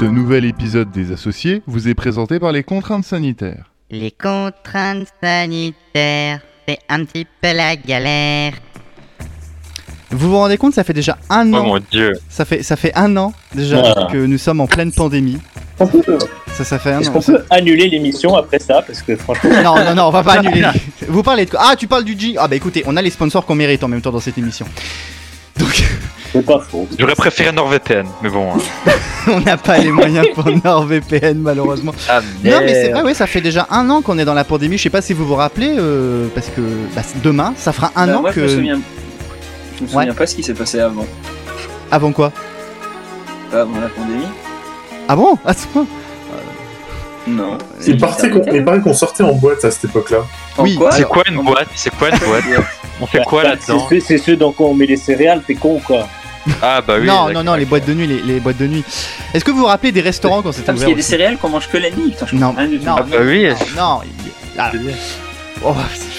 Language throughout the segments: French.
Ce nouvel épisode des associés vous est présenté par les contraintes sanitaires. Les contraintes sanitaires, c'est un petit peu la galère. Vous vous rendez compte, ça fait déjà un Oh an. mon dieu. Ça fait ça fait un an déjà Ah. que nous sommes en pleine pandémie. Ça ça fait un Est-ce an. qu'on peut annuler l'émission après ça Parce que franchement, Non non non, on va pas annuler. Vous parlez de quoi? Ah, tu parles du G. Ah bah écoutez, on a les sponsors qu'on mérite en même temps dans cette émission. Donc c'est pas faux. J'aurais préféré NordVPN, mais bon. hein. on n'a pas les moyens pour NordVPN malheureusement. Ah, Non mais c'est vrai, oui, ça fait déjà un an qu'on est dans la pandémie. Je sais pas si vous vous rappelez, euh, parce que bah, demain, ça fera un Bah, an moi, que. je me souviens, je me Ouais. souviens pas ce qui s'est passé avant, Avant quoi? Avant la pandémie. Ah bon? À ce point Non. Il, partait qu'on- il paraît qu'on sortait en boîte à cette époque-là. Oui, C'est quoi une boîte? C'est quoi une boîte? On fait quoi Bah, là-dedans? c'est- C'est ceux dans quoi on met les céréales, t'es con quoi. Ah bah oui. Non, non, non, les boîtes de nuit, les, les boîtes de nuit. Est-ce que vous vous rappelez des restaurants quand c'était Parce ouvert qu'il y a des céréales qu'on mange que la nuit. Putain, je Non, comprends rien du tout. non, Ah bah oui. non, non, il- ah, oh,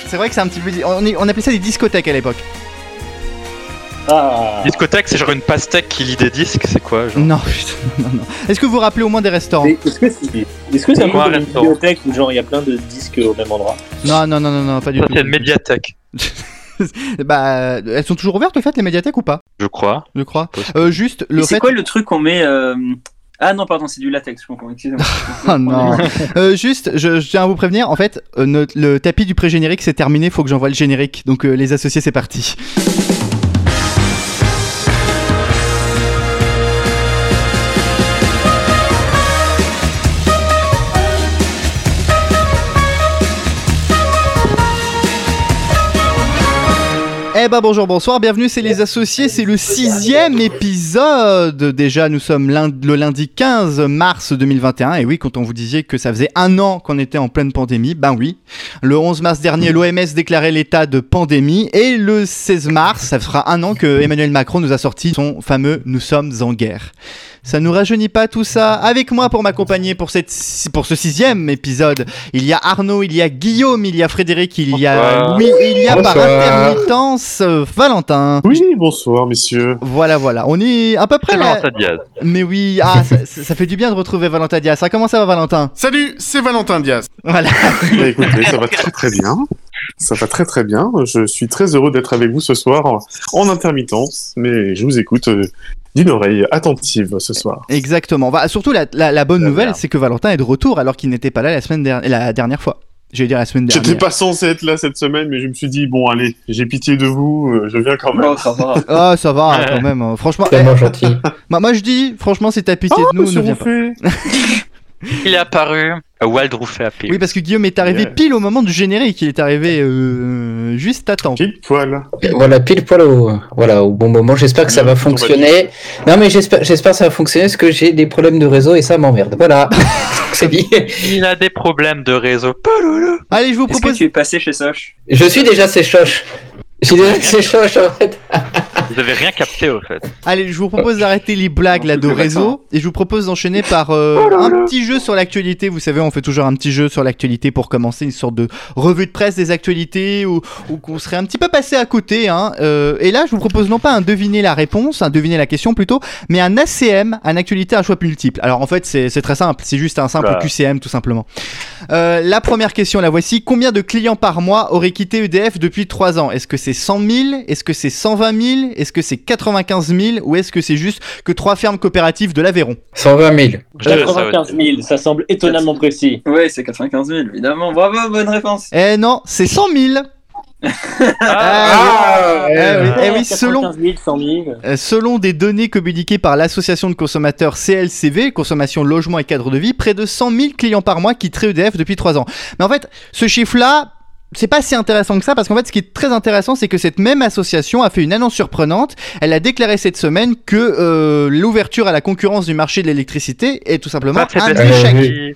c'est vrai que c'est un petit peu. On, est- on appelait ça des discothèques à l'époque. Ah, Discothèque, c'est genre une pastèque qui lit des disques, c'est quoi genre Non, putain, non, non. Est-ce que vous vous rappelez au moins des restaurants Mais Est-ce que c'est est-ce que c'est un peu Quoi, comme une restaurant bibliothèque où genre il y a plein de disques au même endroit? Non, non, non, non, non, pas du Ça, tout. c'est une médiathèque, bah, elles sont toujours ouvertes, fait, les médiathèques ou pas? Je crois. Je crois. Euh, juste, le c'est fait. quoi le truc qu'on met euh, Ah non, pardon, c'est du latex, je comprends. Excusez-moi. Oh non. Euh, juste, je, je tiens à vous prévenir, en fait, euh, notre- le tapis du pré-générique c'est terminé, faut que j'envoie le générique. Donc euh, les associés, c'est parti. Eh ben bonjour, bonsoir, bienvenue, c'est les associés, c'est le sixième épisode. Déjà, nous sommes le lundi 15 mars 2021, et oui, quand on vous disait que ça faisait un an qu'on était en pleine pandémie, ben oui. Le 11 mars dernier, l'OMS déclarait l'état de pandémie, et le 16 mars, ça fera un an que Emmanuel Macron nous a sorti son fameux Nous sommes en guerre. Ça nous rajeunit pas tout ça. Avec moi pour m'accompagner pour, cette, pour ce sixième épisode, il y a Arnaud, il y a Guillaume, il y a Frédéric, il y a. Louis, il y a par intermittence euh, Valentin. Oui, bonsoir messieurs. Voilà, voilà. On est à peu près là. Valentin Diaz. Mais oui, ah, ça, ça- ça fait du bien de retrouver Valentin Diaz. Ça, comment ça va, Valentin? Salut, c'est Valentin Diaz. Voilà. Bah, écoutez, ça va très très bien. Ça va très très bien. Je suis très heureux d'être avec vous ce soir en, en intermittence, mais je vous écoute euh, d'une oreille attentive ce soir. Exactement. Bah, surtout, la, la- la bonne nouvelle, c'est que Valentin est de retour alors qu'il n'était pas là la, semaine der- la dernière fois. Je vais dire la semaine dernière. J'étais pas censé être là cette semaine, mais je me suis dit bon allez, j'ai pitié de vous, euh, je viens quand même. Oh, ça va. Ah, ça va, Ouais. quand même. hein. Franchement, Tellement gentil. eh, moi, moi, je dis, franchement, si t'as pitié Ah, de nous, ne monsieur viens pas. Il est apparu à Wild Rouffet à Oui, parce que Guillaume est arrivé Yeah. pile au moment du générique. Il est arrivé euh, juste à temps. Pile poil. Voilà, pile poil au, voilà, au bon moment. J'espère que ça va on va fonctionner. Non, mais j'espère, j'espère que ça va fonctionner parce que j'ai des problèmes de réseau et ça m'emmerde. Voilà. C'est dit. Il a des problèmes de réseau. Allez, je vous Est-ce que propose. tu es passé chez Soch? Je suis déjà séchoche. Je suis déjà séchoche en fait. Vous avez rien capté au fait. Allez, je vous propose d'arrêter les blagues là de réseau et je vous propose d'enchaîner par euh, un petit jeu sur l'actualité. Vous savez, on fait toujours un petit jeu sur l'actualité pour commencer une sorte de revue de presse des actualités ou, ou qu'on serait un petit peu passé à côté. Hein. Euh, et là, je vous propose non pas un deviner la réponse, un deviner la question plutôt, mais un ACM, un actualité à choix multiple. Alors en fait, c'est c'est très simple, c'est juste un simple. QCM tout simplement. Euh, la première question, la voici. Combien de clients par mois auraient quitté EDF depuis 3 ans? Est-ce que c'est 100 000 Est-ce que c'est 120 000 Est-ce que c'est 95 000 Ou est-ce que c'est juste que trois fermes coopératives de l'Aveyron? 120 000. Je dirais ça, ouais. 95 000, ça semble étonnamment précis. Ouais, c'est 95 000, évidemment. Bravo, bonne réponse. Eh non, c'est 100 000 Ah, Eh oui, eh oui, selon, 95 000, 100 000. selon des données communiquées par l'association de consommateurs CLCV, Consommation Logement et Cadre de Vie, près de 100 000 clients par mois quitteraient EDF depuis 3 ans. Mais en fait, ce chiffre-là, c'est pas si intéressant que ça parce qu'en fait ce qui est très intéressant c'est que cette même association a fait une annonce surprenante. Elle a déclaré cette semaine que euh, l'ouverture à la concurrence du marché de l'électricité est tout simplement un échec. qui-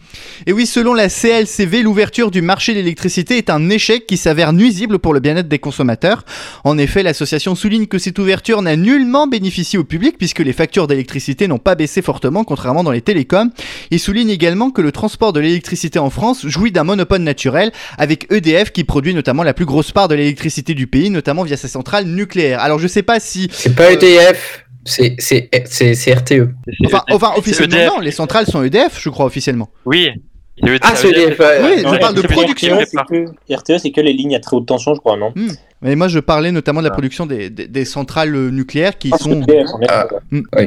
Et oui, selon la CLCV, l'ouverture du marché de l'électricité est un échec qui s'avère nuisible pour le bien-être des consommateurs. En effet, l'association souligne que cette ouverture n'a nullement bénéficié au public puisque les factures d'électricité n'ont pas baissé fortement contrairement dans les télécoms. Il souligne également que le transport de l'électricité en France jouit d'un monopole naturel avec EDF qui produit notamment la plus grosse part de l'électricité du pays, notamment via ses centrales nucléaires. Alors je sais pas si C'est pas EDF. C'est c'est- c'est- c'est RTE. Enfin, enfin officiellement, EDF. non, les centrales sont EDF, je crois, officiellement. Oui. EDF. Ah, c'est EDF. Oui, je parle de production. RTE, c'est que les lignes à très haute tension, je crois, non Mais moi, je parlais notamment de la Ah. production des, des- des centrales euh, nucléaires qui Ah, sont. EDF, Ah.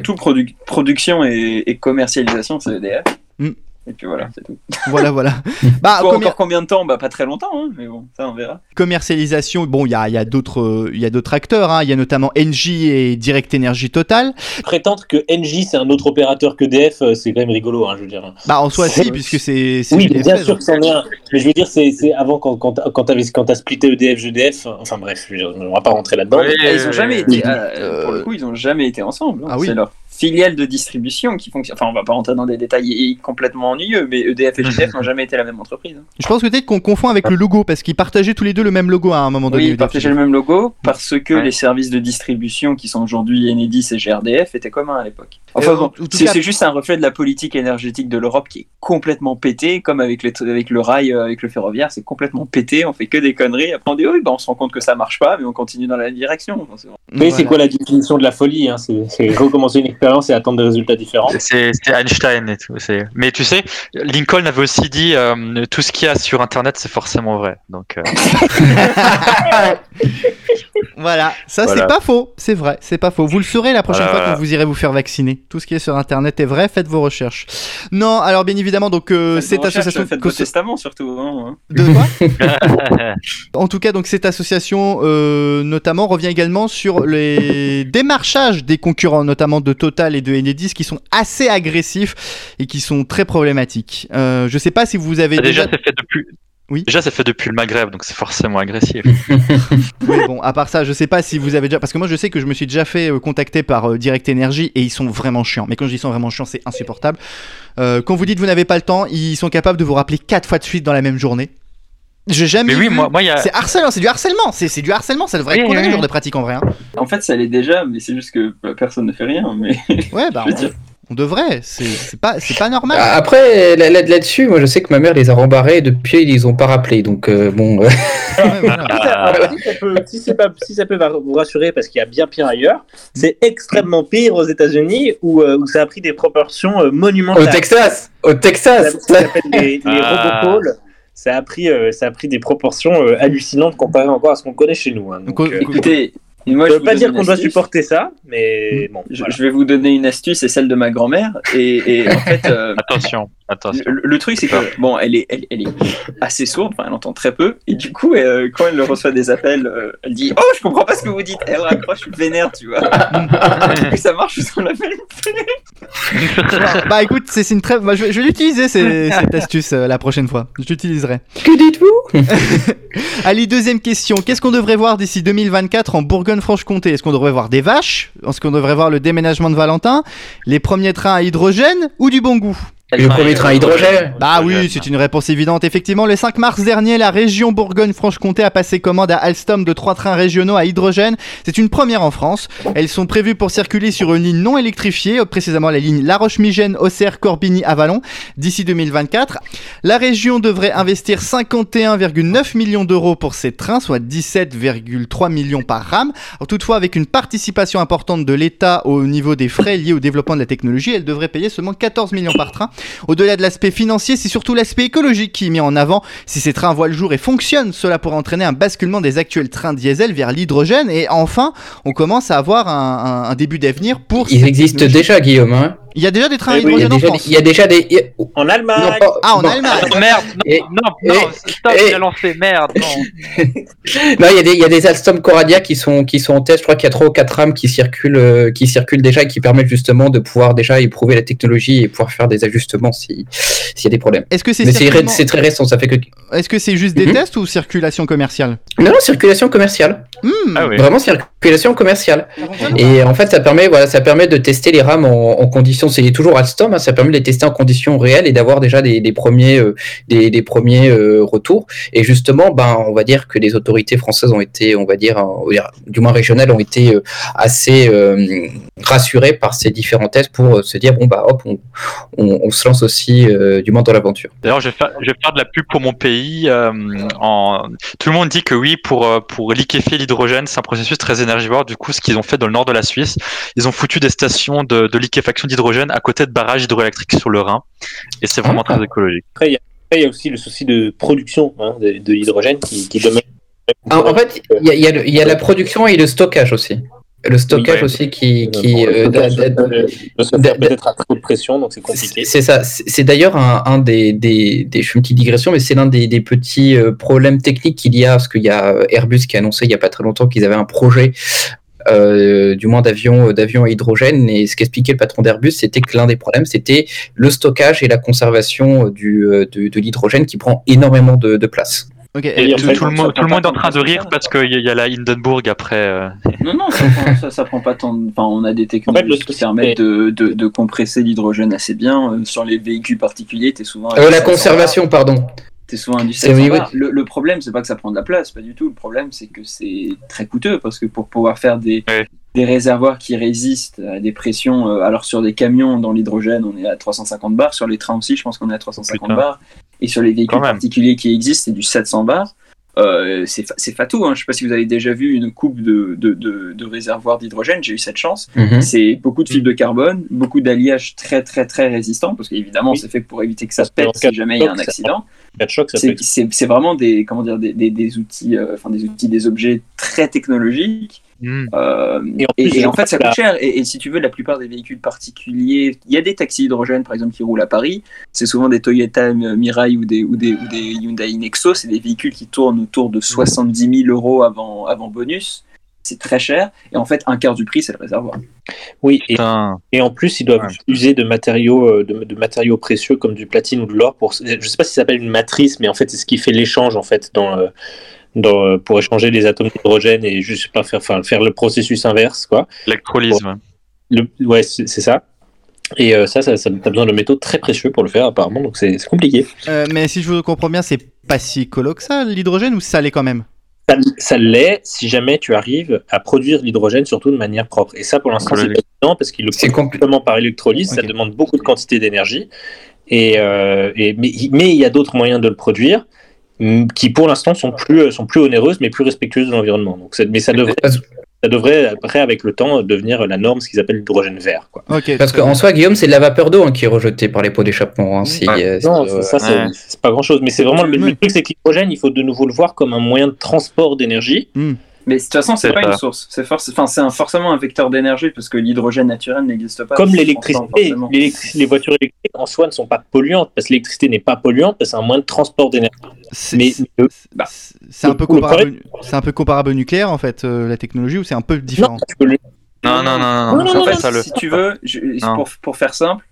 Tout produ- production et, et commercialisation, c'est EDF. Mm. Et puis voilà, c'est tout. Voilà, voilà. Bah, Pour commer- encore combien de temps Bah pas très longtemps, hein, mais bon, ça on verra. commercialisation, bon, il y a, il y a d'autres euh, il y a d'autres acteurs. hein. Il y a notamment Engie et Direct Energy Total. Prétendre que Engie, c'est un autre opérateur que DF, euh, c'est quand même rigolo, hein, je veux dire. Bah, en soi, si, C'est- puisque c'est. Oui, bien hein. sûr que c'en est un. Mais je veux dire, c'est c'est avant, quand, quand, quand t'as splitté EDF, GDF, enfin bref, je veux dire, on va pas rentrer là-dedans. Et ils ont jamais oui. été, euh, pour le coup, ils ont jamais été ensemble. hein. Ah oui. C'est leur filiale de distribution qui fonctionne. Enfin, on va pas rentrer dans des détails complètement ennuyeux, mais EDF et GDF n'ont jamais été la même entreprise. hein. Je pense peut-être qu'on confond avec le logo, parce qu'ils partageaient tous les deux le même logo à un moment donné. Oui, ils EDF. partageaient le même logo parce que Ouais. les services de distribution qui sont aujourd'hui Enedis et GRDF étaient communs à l'époque. Enfin bon, c'est cas- juste un reflet de la politique énergétique de l'Europe qui est complètement pété, comme avec, les, avec le rail, euh, avec le ferroviaire, c'est complètement pété, on fait que des conneries. Après on dit oui, bah, on se rend compte que ça marche pas, mais on continue dans la direction. Enfin, c'est bon. Mais c'est quoi la définition de la folie hein C'est c'est recommencer une expérience et attendre des résultats différents. C'est c'est Einstein et tout. Mais tu sais, Lincoln avait aussi dit euh, tout ce qu'il y a sur Internet, c'est forcément vrai. Donc, euh, Voilà, ça Voilà. c'est pas faux, c'est vrai, c'est pas faux. Vous le saurez la prochaine Voilà. fois quand vous irez vous faire vacciner. Tout ce qui est sur internet est vrai, faites vos recherches. Non, alors bien évidemment, donc euh, cette association. Faites vos testaments surtout. hein, hein. De quoi En tout cas, donc cette association euh, notamment revient également sur les démarchages des concurrents, notamment de Total et de Enedis, qui sont assez agressifs et qui sont très problématiques. Euh, je sais pas si vous avez déjà. déjà, c'est fait depuis. Oui. Déjà, c'est fait depuis le Maghreb, donc c'est forcément agressif. Oui, bon, à part ça, je sais pas si vous avez déjà. Parce que moi, je sais que je me suis déjà fait euh, contacter par euh, Direct Energy et ils sont vraiment chiants. Mais quand je dis ils sont vraiment chiants, c'est insupportable. Euh, quand vous dites vous n'avez pas le temps, ils sont capables de vous rappeler quatre fois de suite dans la même journée. J'ai jamais. Mais oui, vu- moi, moi, il y a. C'est harcèlement, c'est du harcèlement, c'est c'est du harcèlement, ça devrait Oui, être condamné oui, ce genre oui. de pratique en vrai. hein. En fait, ça l'est déjà, mais c'est juste que bah, personne ne fait rien. Mais Ouais, bah on, devrait, c'est c'est pas, c'est pas normal. Ah, Après, là- là- là-dessus, moi je sais que ma mère les a rembarrés et depuis ils les ont pas rappelés. Donc euh, bon, euh, Ouais, voilà. Ah, Si ça peut, si c'est pas- si ça peut vous rassurer, parce qu'il y a bien pire ailleurs, c'est extrêmement pire aux États-Unis où, euh, où ça a pris des proportions euh, au monumentales. Texas, au Ça Texas. s'appelle les, les Ah. robocalls. Ça a pris, euh, ça a pris des proportions euh, hallucinantes comparé encore à ce qu'on connaît chez nous. hein. Donc, euh, écoutez, moi je veut vous pas dire qu'on doit supporter ça, mais bon. Je, voilà. je vais vous donner une astuce, c'est celle de ma grand-mère. Et, et en fait, euh, Attention, attention. le, le truc, c'est que bon, elle est, elle, elle est assez sourde, enfin, elle entend très peu. Et du coup, euh, quand elle reçoit des appels, euh, elle dit Oh, je comprends pas ce que vous dites. Elle raccroche, je suis vénère, tu vois. du coup, ça marche, on l'appelle. bah écoute, c'est une très. bah, je vais, je vais l'utiliser cette astuce euh, la prochaine fois. Je l'utiliserai. Que dites-vous? Allez, deuxième question. Qu'est-ce qu'on devrait voir d'ici 2024 en Bourgogne-Franche-Comté? Est-ce qu'on devrait voir des vaches? Est-ce qu'on devrait voir le déménagement de Valentin? Les premiers trains à hydrogène ou du bon goût? Le premier train à hydrogène. Bah oui, c'est une réponse évidente. Effectivement, le 5 mars dernier, la région Bourgogne-Franche-Comté a passé commande à Alstom de trois trains régionaux à hydrogène. C'est une première en France. Elles sont prévues pour circuler sur une ligne non électrifiée, précisément la ligne La Roche-Migène, Auxerre, Corbigny, Avalon, d'ici 2024. La région devrait investir 51,9 millions d'euros pour ces trains, soit 17,3 millions par rame. Alors, toutefois, avec une participation importante de l'État au niveau des frais liés au développement de la technologie, elle devrait payer seulement 14 millions par train. Au-delà de l'aspect financier, c'est surtout l'aspect écologique qui est mis en avant. Si ces trains voient le jour et fonctionnent, cela pourrait entraîner un basculement des actuels trains diesel vers l'hydrogène. Et enfin, on commence à avoir un, un- un début d'avenir pour. Ils existent déjà, Guillaume. Hein. Il y a déjà des trains à hydrogène en France. il y a déjà des. En Allemagne Non, pas- Ah, en bon. Allemagne. Merde, Et- non, non, et- stop, a lancé, merde, non. Non, il y a des, il y a des Alstom Coradia qui sont, qui sont en test. Je crois qu'il y a trois ou quatre rames qui circulent, euh, qui circulent déjà et qui permettent justement de pouvoir déjà éprouver la technologie et pouvoir faire des ajustements si- s'il y a des problèmes. Est-ce que c'est c'est ré- circulement- c'est très récent, ça fait que. est-ce que c'est juste des Mhm. tests ou circulation commerciale Non, non, circulation commerciale. Hmm, Ah oui. Vraiment circulation commerciale. Et en fait, ça permet, voilà, ça permet de tester les rames en, en conditions conditions, c'est toujours Alstom, hein, ça permet de les tester en conditions réelles et d'avoir déjà des, premiers, euh, des, premiers euh, retours. Et justement, ben, on va dire que les autorités françaises ont été, on va dire, euh, dire, du moins régionales, ont été euh, assez euh, rassurées par ces différents tests pour euh, se dire bon bah hop, on, se lance aussi euh, du moins dans l'aventure. D'ailleurs, je vais, faire, de la pub pour mon pays. euh. Tout le monde dit que oui, pour, euh, liquéfier l'hydrogène, c'est un processus très énergivore. Du coup, ce qu'ils ont fait dans le nord de la Suisse, ils ont foutu des stations de liquéfaction d'hydrogène à côté de barrages hydroélectriques sur le Rhin. Et c'est vraiment très écologique. Après, il y, a- y aussi le souci de production hein, de, de l'hydrogène qui, qui. Ah, en fait, il y a, y y la production et le stockage aussi. Le stockage aussi qui, euh, faire d'a- peut-être à très haute pression, donc c'est compliqué. C'est ça. C'est d'ailleurs un, un des, des, des, je fais une petite digression, mais c'est l'un des, des petits euh, problèmes techniques qu'il y a, parce qu'il y a euh, Airbus qui a annoncé il y a pas très longtemps qu'ils avaient un projet, euh, du moins d'avion, d'avion à hydrogène, et ce qu'expliquait le patron d'Airbus, c'était que l'un des problèmes, c'était le stockage et la conservation du, euh, de, de l'hydrogène qui prend énormément de, de place. Ok, Et en tout, fait, tout le, monde, tout le prend monde est en train de rire parce qu'il y, a- il y a la Hindenburg après. euh, Non, non, ça, prend- ça, ça prend pas tant. de- Enfin, on a des technologies qui permettent de, de, de compresser l'hydrogène assez bien. Euh, Sur les véhicules particuliers, t'es souvent. Euh, du la 700 conservation, pardon. T'es souvent du C'est 700 au niveau- bars. Le, le problème, c'est pas que ça prend de la place, pas du tout. Le problème, c'est que c'est très coûteux parce que pour pouvoir faire des, des réservoirs qui résistent à des pressions, euh, alors sur des camions dans l'hydrogène, on est à 350 bars. Sur les trains aussi, je pense qu'on est à 350 Putain. bars. Et sur les véhicules particuliers qui existent, c'est du 700 bars. Euh, c'est fa- c'est fatou. Hein. Je sais pas si vous avez déjà vu une coupe de, de, de, de réservoirs d'hydrogène. J'ai eu cette chance. Mhm. C'est beaucoup de fibres de carbone, beaucoup d'alliages très très très résistants, parce qu'évidemment Oui. c'est fait pour éviter que ça pète si jamais il y a un ça- accident. Choc, ça peut C'est être c'est- c'est vraiment des comment dire des, des, des outils, euh, enfin des outils, des objets très technologiques. hmm. Euh, Et en et, plus, et je en fait, ça coûte cher. Et, et si tu veux, la plupart des véhicules particuliers, il y a des taxis hydrogène, par exemple, qui roulent à Paris. C'est souvent des Toyota Mirai ou des, ou des, ou des Hyundai Nexo. C'est des véhicules qui tournent autour de 70 000 euros avant, avant bonus. C'est très cher. Et en fait, un quart du prix, c'est le réservoir. Oui, et, en plus, ils doivent Ouais. user de matériaux, euh, de, de matériaux précieux comme du platine ou de l'or. Pour, je sais pas si ça s'appelle une matrice, mais en fait, c'est ce qui fait l'échange en fait dans, euh, dans, euh, pour échanger les atomes d'hydrogène et juste pas faire, enfin, faire le processus inverse, quoi. L'électrolyse. ouais. Le, ouais, c'est c'est ça. Et euh, ça, ça, ça t'as besoin de métaux très précieux pour le faire, apparemment, donc c'est c'est compliqué. Euh, mais si je vous comprends bien, c'est pas si écolo que ça, l'hydrogène, ou ça l'est quand même? Ça, ça l'est si jamais tu arrives à produire l'hydrogène, surtout de manière propre. Et ça, pour l'instant, c'est pas évident parce qu'il le produit simplement par électrolyse, ça demande beaucoup de quantité d'énergie. Et, euh, et- mais, mais il y a d'autres moyens de le produire qui, pour l'instant, sont plus, sont plus onéreuses, mais plus respectueuses de l'environnement. Donc, mais ça devrait, Parce- ça devrait, après, avec le temps, devenir la norme, ce qu'ils appellent l'hydrogène vert. Quoi. Parce qu'en soi, Guillaume, c'est de la vapeur d'eau hein, qui est rejetée par les pots d'échappement. hein, si, Ouais. euh, Non, si, euh, ça, c'est ouais. c'est pas grand chose. Mais c'est vraiment le, truc, c'est que l'hydrogène, il faut de nouveau le voir comme un moyen de transport d'énergie. Mais de toute façon, c'est pas ça. une source. C'est enfin, c'est un- forcément un vecteur d'énergie parce que l'hydrogène naturel n'existe pas. Comme l'électricité, les voitures électriques en soi ne sont pas polluantes, parce que l'électricité n'est pas polluante, parce que c'est un moyen de transport d'énergie. C'est- Mais, bah, c'est un peu le comparable. C'est un peu comparable au nucléaire en fait, euh, la technologie, ou c'est un peu différent? non, Non, non, non, non. Non, non, en non, fait, non, ça le. Si tu veux, je- Non. pour, pour faire simple,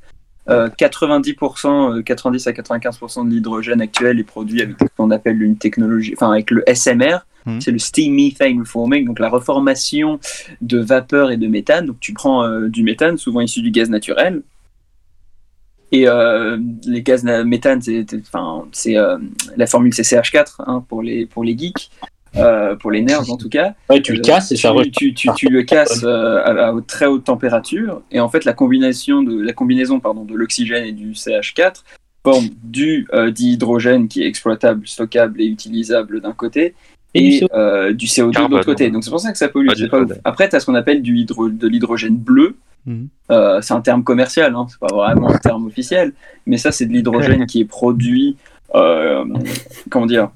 euh, 90%, euh, 90 à 95% de l'hydrogène actuel est produit avec ce qu'on appelle une technologie, enfin avec le SMR, Mhm. c'est le Steam Methane Reforming, donc la reformation de vapeur et de méthane. Donc tu prends euh, du méthane, souvent issu du gaz naturel. Et euh, les gaz na- méthane, c'est enfin, c'est, euh, la formule c'est CH4 hein, pour, les, pour les geeks, euh, pour les nerds en tout cas. ouais, tu le casses et ça tu, tu, tu, tu le casses euh, à, très haute température et en fait la combinaison de la combinaison pardon de l'oxygène et du CH4 forme du euh, dihydrogène qui est exploitable, stockable et utilisable d'un côté Et du et CO2. euh, du CO2 de l'autre côté. Donc c'est pour ça que ça pollue. Pas pas. Après tu as ce qu'on appelle du hydro- de l'hydrogène bleu. Mhm. Euh, c'est un terme commercial, hein, c'est pas vraiment un terme officiel, mais ça c'est de l'hydrogène qui est produit, euh, comment dire,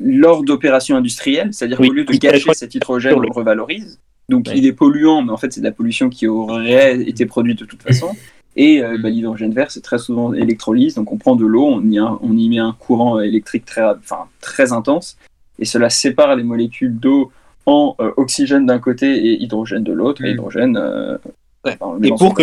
lors d'opérations industrielles, c'est-à-dire Oui, qu'au lieu de gâcher cet hydrogène, on le revalorise. Donc il est polluant, mais en fait c'est de la pollution qui aurait été produite de toute façon. Et euh, bah, l'hydrogène vert, c'est très souvent électrolyse, donc on prend de l'eau, on y, on y met un courant électrique très, enfin, très intense, et cela sépare les molécules d'eau en euh, oxygène d'un côté et hydrogène de l'autre, et Mm. hydrogène... euh, Ouais. Et pour que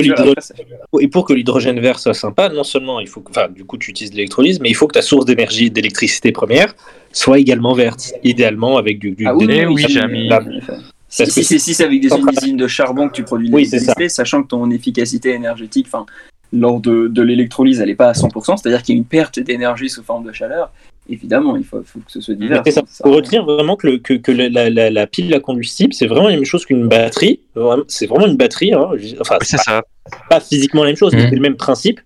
Et pour l'hydrogène vert soit sympa, non seulement il faut que, enfin, du coup, tu utilises de l'électrolyse, mais il faut que ta source d'énergie, d'électricité première, soit également verte, idéalement avec du, du Ah oui, oui, oui, ça, j'ai mais- mis- la- en effet. Si, c'est si c'est avec des usines de charbon que tu produis Oui, l'électricité, sachant que ton efficacité énergétique, enfin, lors de, de l'électrolyse, elle n'est pas à 100%, c'est-à-dire qu'il y a une perte d'énergie sous forme de chaleur. Évidemment, il faut, faut que ce soit divers. Ça. Faut retenir vraiment que, le- que, que la, la- pile à combustible, c'est vraiment la même chose qu'une batterie. C'est vraiment une batterie. hein. Enfin, c'est pas, pas physiquement la même chose, mais Mhm. c'est le même principe.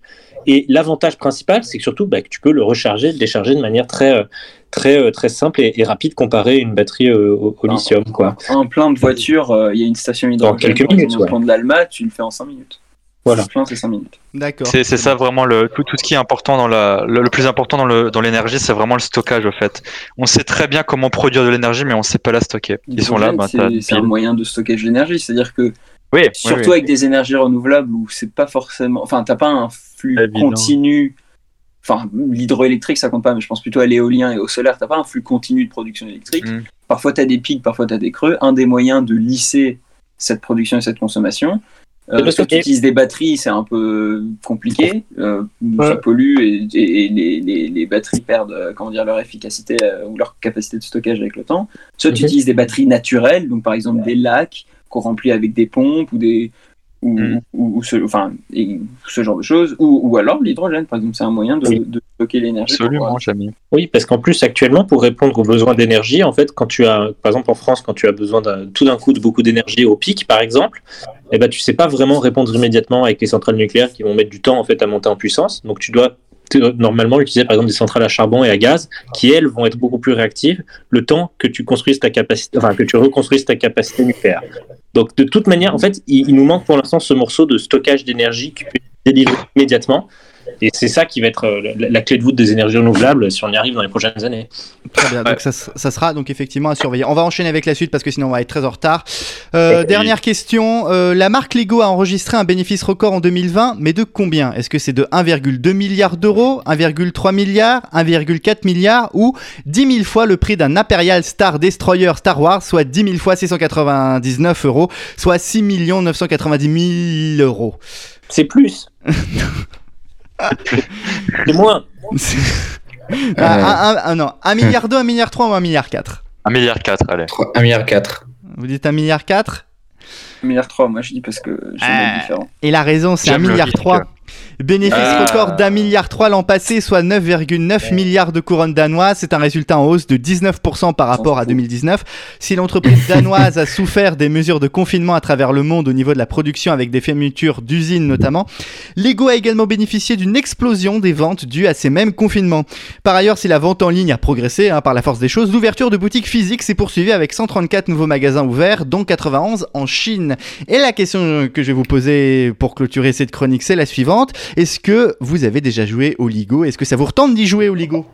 Et l'avantage principal, c'est que surtout bah, que tu peux le recharger, le décharger de manière très, euh, très, euh, très simple et, et rapide comparé à une batterie euh, au, au lithium. Quoi. Un plein de voitures, euh, il y a une station hydrogène quelques par exemple, minutes, au ouais. plan de l'Alma, tu le fais en 5 minutes. Voilà. C'est 5 minutes. D'accord. C'est c'est ça vraiment le tout, tout ce qui est important dans la le, le plus important dans le dans l'énergie, c'est vraiment le stockage au fait. On sait très bien comment produire de l'énergie, mais on sait pas la stocker. Ils sont là, bah, c'est- c'est un moyen de stockage d'énergie, c'est-à-dire que Oui, oui, surtout oui. avec des énergies renouvelables où c'est pas forcément, enfin, t'as pas un flux Évident. continu. Enfin, l'hydroélectrique ça compte pas, mais je pense plutôt à l'éolien et au solaire. T'as pas un flux continu de production électrique. Mm. Parfois t'as des pics, parfois t'as des creux. Un des moyens de lisser cette production et cette consommation. Euh, parce que- tu utilises des batteries, c'est un peu compliqué. Euh, Ça pollue et, et- et les, les- les batteries perdent euh, comment dire, leur efficacité euh, ou leur capacité de stockage avec le temps. Soit tu utilises des batteries naturelles, donc par exemple des lacs qu'on remplit avec des pompes ou des ou, ou- ou ce, enfin, et ce genre de choses, ou, ou alors l'hydrogène, par exemple, c'est un moyen de, Oui. de stocker l'énergie. Absolument, Jamie. Oui, parce qu'en plus, actuellement, pour répondre aux besoins d'énergie, en fait, quand tu as, par exemple, en France, quand tu as besoin tout d'un coup de beaucoup d'énergie au pic, par exemple, eh ben, tu sais pas vraiment répondre immédiatement avec les centrales nucléaires qui vont mettre du temps, en fait, à monter en puissance. Donc, tu dois normalement utiliser, par exemple, des centrales à charbon et à gaz qui, elles, vont être beaucoup plus réactives le temps que tu construises ta capacité, enfin, que tu reconstruises ta capacité nucléaire. Donc, de toute manière, en fait, il, il nous manque pour l'instant ce morceau de stockage d'énergie qui peut délivré immédiatement. Et c'est ça qui va être euh, la, la clé de voûte des énergies renouvelables si on y arrive dans les prochaines années. Très bien, donc ça, ça sera donc effectivement à surveiller. On va enchaîner avec la suite parce que sinon on va être très en retard. Euh, Oui. Dernière question, euh, la marque Lego a enregistré un bénéfice record en 2020, mais de combien? Est-ce que c'est de 1,2 milliard d'euros, 1,3 milliard, 1,4 milliard ou 10 000 fois le prix d'un Imperial Star Destroyer Star Wars, soit 10 000 fois 699 euros, soit 6 990 000 euros? C'est plus. C'est moins. Ah, un, un- un- non, 1 milliard 2, 1 milliard 3 ou 1 milliard 4 1 milliard 4, allez. 1 milliard 4. Vous dites 1 milliard 4 1 milliard 3, moi je dis parce que j'aime Ah. être différent. Et la raison, c'est 1 J'aime le milliard risque. 3. Bénéfice Ah. record d'un milliard 3 l'an passé, soit 9,9 milliards de couronnes danoises. C'est un résultat en hausse de 19% par rapport à 2019. Si l'entreprise danoise a souffert des mesures de confinement à travers le monde au niveau de la production avec des fermetures d'usines notamment, Lego a également bénéficié d'une explosion des ventes dues à ces mêmes confinements. Par ailleurs, si la vente en ligne a progressé hein, par la force des choses, l'ouverture de boutiques physiques s'est poursuivie avec 134 nouveaux magasins ouverts, dont 91 en Chine. Et la question que je vais vous poser pour clôturer cette chronique, c'est la suivante. Est-ce que vous avez déjà joué au Lego Est-ce que ça vous retente d'y jouer au Lego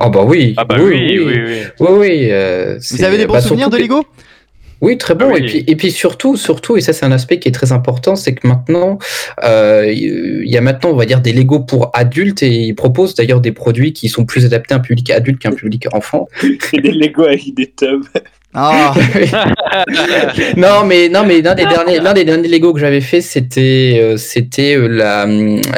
Ah bah oui. Ah bah oui, oui, oui. Oui, oui. euh, Vous avez des bons bah, souvenirs de Lego Oui, très bon. Ah oui. Et, puis, et puis surtout, surtout, et ça c'est un aspect qui est très important, c'est que maintenant, euh, il y a maintenant, on va dire, des Lego pour adultes et ils proposent d'ailleurs des produits qui sont plus adaptés à un public adulte qu'un public enfant. Des Lego avec des tubs. Ah, non, mais non, mais l'un des derniers, l'un des derniers Lego que j'avais fait, c'était, euh, c'était euh, la,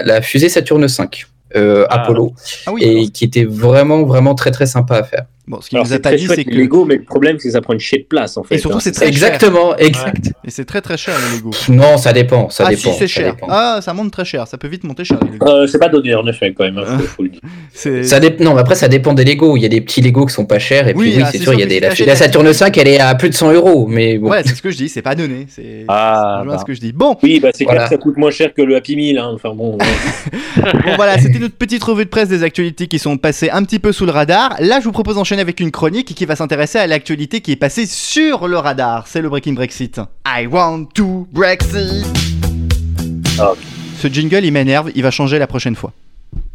la fusée Saturne 5. euh, Ah. Apollo ah oui. et qui était vraiment vraiment très très sympa à faire. Bon, ce qu'il Alors nous a c'est pas très dit, c'est les que Lego, mais le problème c'est que ça prend une chier de place en fait. Et surtout, hein. c'est très cher. Exactement, exact. Et c'est très très cher les Lego. Non, ça dépend, ça ah dépend. si, c'est ça cher. dépend. Ah, ça monte très cher. Ça peut vite monter cher les Lego. Euh, c'est pas donné en effet quand même, hein, faut, faut Ça dép- Non, mais après, ça dépend des Lego. Il y a des petits Lego qui sont pas chers. Et Oui, puis, oui, ah, c'est sûr, il y a des. La, la Saturne 5, elle est à plus de 100 euros. Mais bon. Ouais, c'est ce que je dis. C'est pas donné. C'est. Ah, bah. ce que je dis. Bon, Oui, bah c'est clair que ça coûte moins cher que le Happy Meal. Hein. Enfin bon. Bon voilà, c'était notre petite revue de presse des actualités qui sont passées un petit peu sous le radar. Là, je vous propose avec une chronique qui va s'intéresser à l'actualité qui est passée sur le radar. C'est le Breaking Brexit. I want to Brexit. Ah. Ce jingle, il m'énerve. Il va changer la prochaine fois.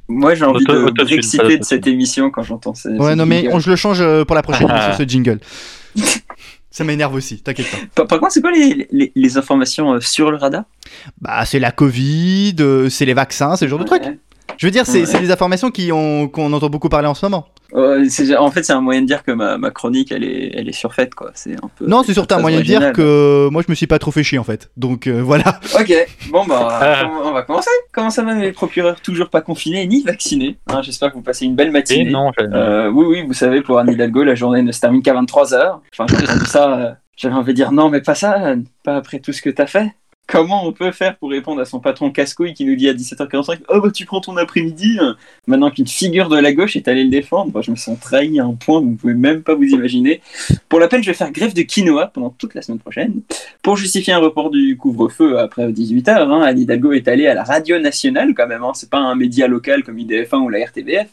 Moi j'ai envie Auto- de brexiter de cette émission quand j'entends ces. Ouais, non mais on, je le change euh, pour la prochaine émission, ce jingle. Ça m'énerve aussi, t'inquiète pas. Par, par contre, c'est quoi les, les, les informations euh, sur le radar? Bah, c'est la Covid, euh, c'est les vaccins, c'est le genre de truc. Je veux dire, c'est Ouais. c'est des informations qui ont- qu'on entend beaucoup parler en ce moment. Euh, en fait, c'est un moyen de dire que ma, ma chronique, elle est, elle est surfaite, quoi. C'est un peu. Non, c'est surtout un moyen de dire que moi je me suis pas trop fait chier en fait. Donc euh, voilà. Ok, bon bah, Ah. on on va commencer. Comment ça va, mes procureurs Toujours pas confinés ni vaccinés. hein J'espère que vous passez une belle Et matinée. non, j'ai- Euh, oui, oui, vous savez, pour Anne Hidalgo, la journée ne se termine qu'à 23h. Enfin, j'ai entendu ça, euh, J'avais envie de dire non, mais pas ça, pas après tout ce que t'as fait. Comment on peut faire pour répondre à son patron casse-couille qui nous dit à 17h45 Oh bah tu prends ton après-midi maintenant qu'une figure de la gauche est allée le défendre Je me sens trahi à un point vous pouvez même pas vous imaginer. Pour la peine, je vais faire grève de quinoa pendant toute la semaine prochaine pour justifier un report du couvre-feu après 18h. Hein. Anne Hidalgo est allée à la radio nationale quand même, hein. c'est pas un média local comme IDF1 ou la RTBF.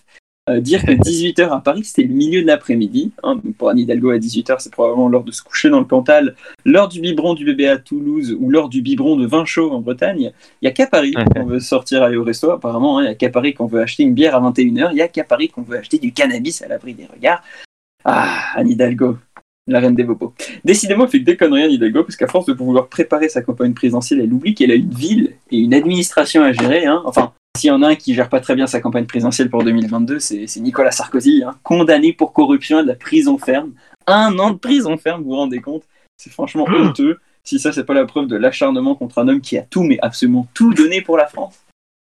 Euh, dire que 18h à Paris, c'était le milieu de l'après-midi. Hein. Pour Anne Hidalgo, à 18h, c'est probablement l'heure de se coucher dans le Cantal, l'heure du biberon du bébé à Toulouse ou l'heure du biberon de vin chaud en Bretagne. Il n'y a qu'à Paris qu'on veut sortir aller au resto, apparemment. hein. Il n'y a qu'à Paris qu'on veut acheter une bière à 21h. Il n'y a qu'à Paris qu'on veut acheter du cannabis à l'abri des regards. Ah, Anne Hidalgo, la reine des bobos. Décidément, elle fait que des conneries, Anne Hidalgo, parce qu'à force de vouloir préparer sa campagne présidentielle, elle oublie qu'elle a une ville et une administration à gérer. hein. Enfin, s'il y en a un qui gère pas très bien sa campagne présidentielle pour 2022, c'est Nicolas Sarkozy, hein, condamné pour corruption et de la prison ferme. Un an de prison ferme, vous vous rendez compte? C'est franchement honteux. Si ça, c'est pas la preuve de l'acharnement contre un homme qui a tout, mais absolument tout donné pour la France.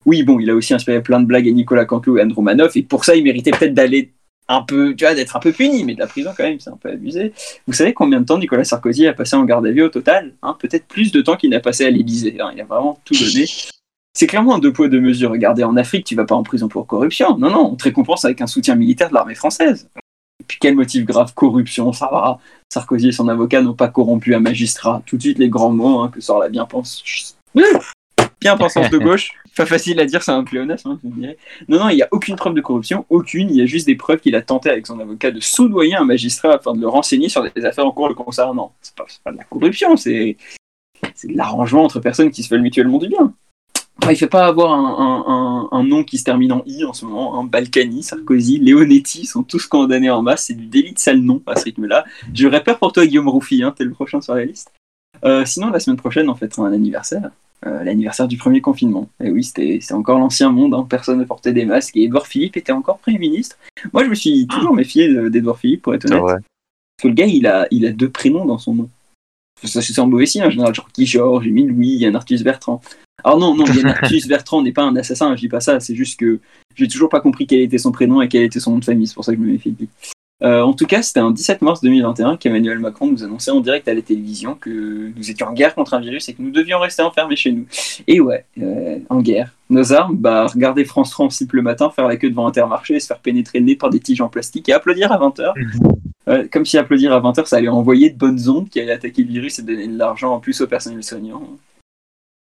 Oui, bon, il a aussi inspiré plein de blagues à Nicolas Canteloup et Andrew Manoff, et pour ça, il méritait peut-être d'aller un peu, tu vois, d'être un peu puni, mais de la prison quand même, c'est un peu abusé. Vous savez combien de temps Nicolas Sarkozy a passé en garde à vue au total hein? Peut-être plus de temps qu'il n'a passé à l'Élysée. hein. Il a vraiment tout donné. C'est clairement un deux poids deux mesures. Regardez, en Afrique, tu vas pas en prison pour corruption. Non, non, on te récompense avec un soutien militaire de l'armée française. Et puis quel motif grave? Corruption, ça va. Sarkozy et son avocat n'ont pas corrompu un magistrat. Tout de suite les grands mots hein, que sort la bien-pense. Bien pensance de gauche. Pas facile à dire, c'est un pléonasme, hein, je vous dirais. Non, non, il n'y a aucune preuve de corruption, aucune. Il y a juste des preuves qu'il a tenté avec son avocat de soudoyer un magistrat afin de le renseigner sur des affaires en cours le concernant. C'est pas, pas de la corruption, c'est c'est de l'arrangement entre personnes qui se veulent mutuellement du bien. Il fait pas avoir un, un- un- un nom qui se termine en i en ce moment. Hein. Balkany, Sarkozy, Leonetti sont tous condamnés en masse. C'est du délit de sale nom à ce rythme-là. J'aurais peur pour toi, Guillaume Rouffy. Hein. T'es le prochain sur la liste. Euh, sinon, la semaine prochaine, on fêtera un anniversaire. Euh, L'anniversaire du premier confinement. Et oui, c'était c'est encore l'ancien monde. hein. Personne ne portait des masques. Et Édouard Philippe était encore Premier ministre. Moi, je me suis toujours méfié de- d'Édouard Philippe, pour être honnête. Parce que le gars, il a, il a deux prénoms dans son nom. Ça, c'est un mauvais signe, en général. Genre Guy Georges, Émile Louis, Yann Arthus Bertrand. Alors non, non, Yann Arthus Bertrand n'est pas un assassin, je dis pas ça. C'est juste que j'ai toujours pas compris quel était son prénom et quel était son nom de famille. C'est pour ça que je me méfie de lui. Euh, en tout cas, c'était un 17 mars 2021 qu'Emmanuel Macron nous annonçait en direct à la télévision que nous étions en guerre contre un virus et que nous devions rester enfermés chez nous. Et ouais, euh, en guerre. Nos armes, bah, regarder France 3 en cible le matin, faire la queue devant Intermarché, se faire pénétrer le nez par des tiges en plastique et applaudir à 20h. Euh, comme si applaudir à 20h, ça allait envoyer de bonnes ondes qui allaient attaquer le virus et donner de l'argent en plus au personnel soignant.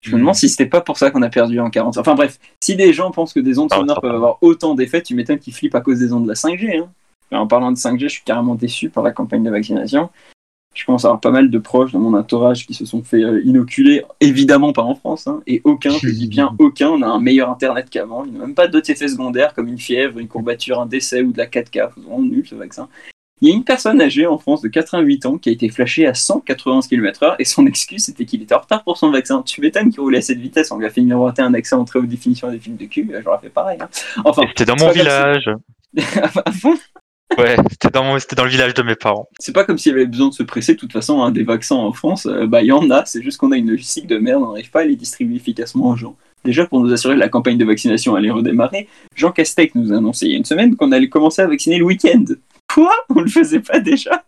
Je me demande si c'était pas pour ça qu'on a perdu en 40 Enfin bref, si des gens pensent que des ondes Ah, sonores peuvent avoir autant d'effets, tu m'étonnes qu'ils flippent à cause des ondes de la 5G. Hein. En parlant de 5G, je suis carrément déçu par la campagne de vaccination. Je commence à avoir pas mal de proches dans mon entourage qui se sont fait euh, inoculer, évidemment pas en France, hein, et aucun, je dis bien aucun, n'a un meilleur internet qu'avant. Il n'a même pas d'autres effets secondaires comme une fièvre, une courbature, un décès ou de la 4K. C'est vraiment nul ce vaccin. Il y a une personne âgée en France de 88 ans qui a été flashée à 191 km/h et son excuse c'était qu'il était en retard pour son vaccin. Tu m'étonnes qu'il roulait à cette vitesse, on lui a fait miroiter un accès en très haute définition des films de cul, j'aurais fait pareil. hein. Enfin, C'était dans mon village. à fond, Ouais, c'était dans, le village de mes parents. c'est pas comme s'il y avait besoin de se presser. De toute façon, hein, des vaccins en France, euh, bah y en a. C'est juste qu'on a une logistique de merde, on n'arrive pas à les distribuer efficacement aux gens. Déjà, pour nous assurer que la campagne de vaccination allait redémarrer, Jean Castex nous a annoncé il y a une semaine qu'on allait commencer à vacciner le week-end. Quoi? On le faisait pas déjà?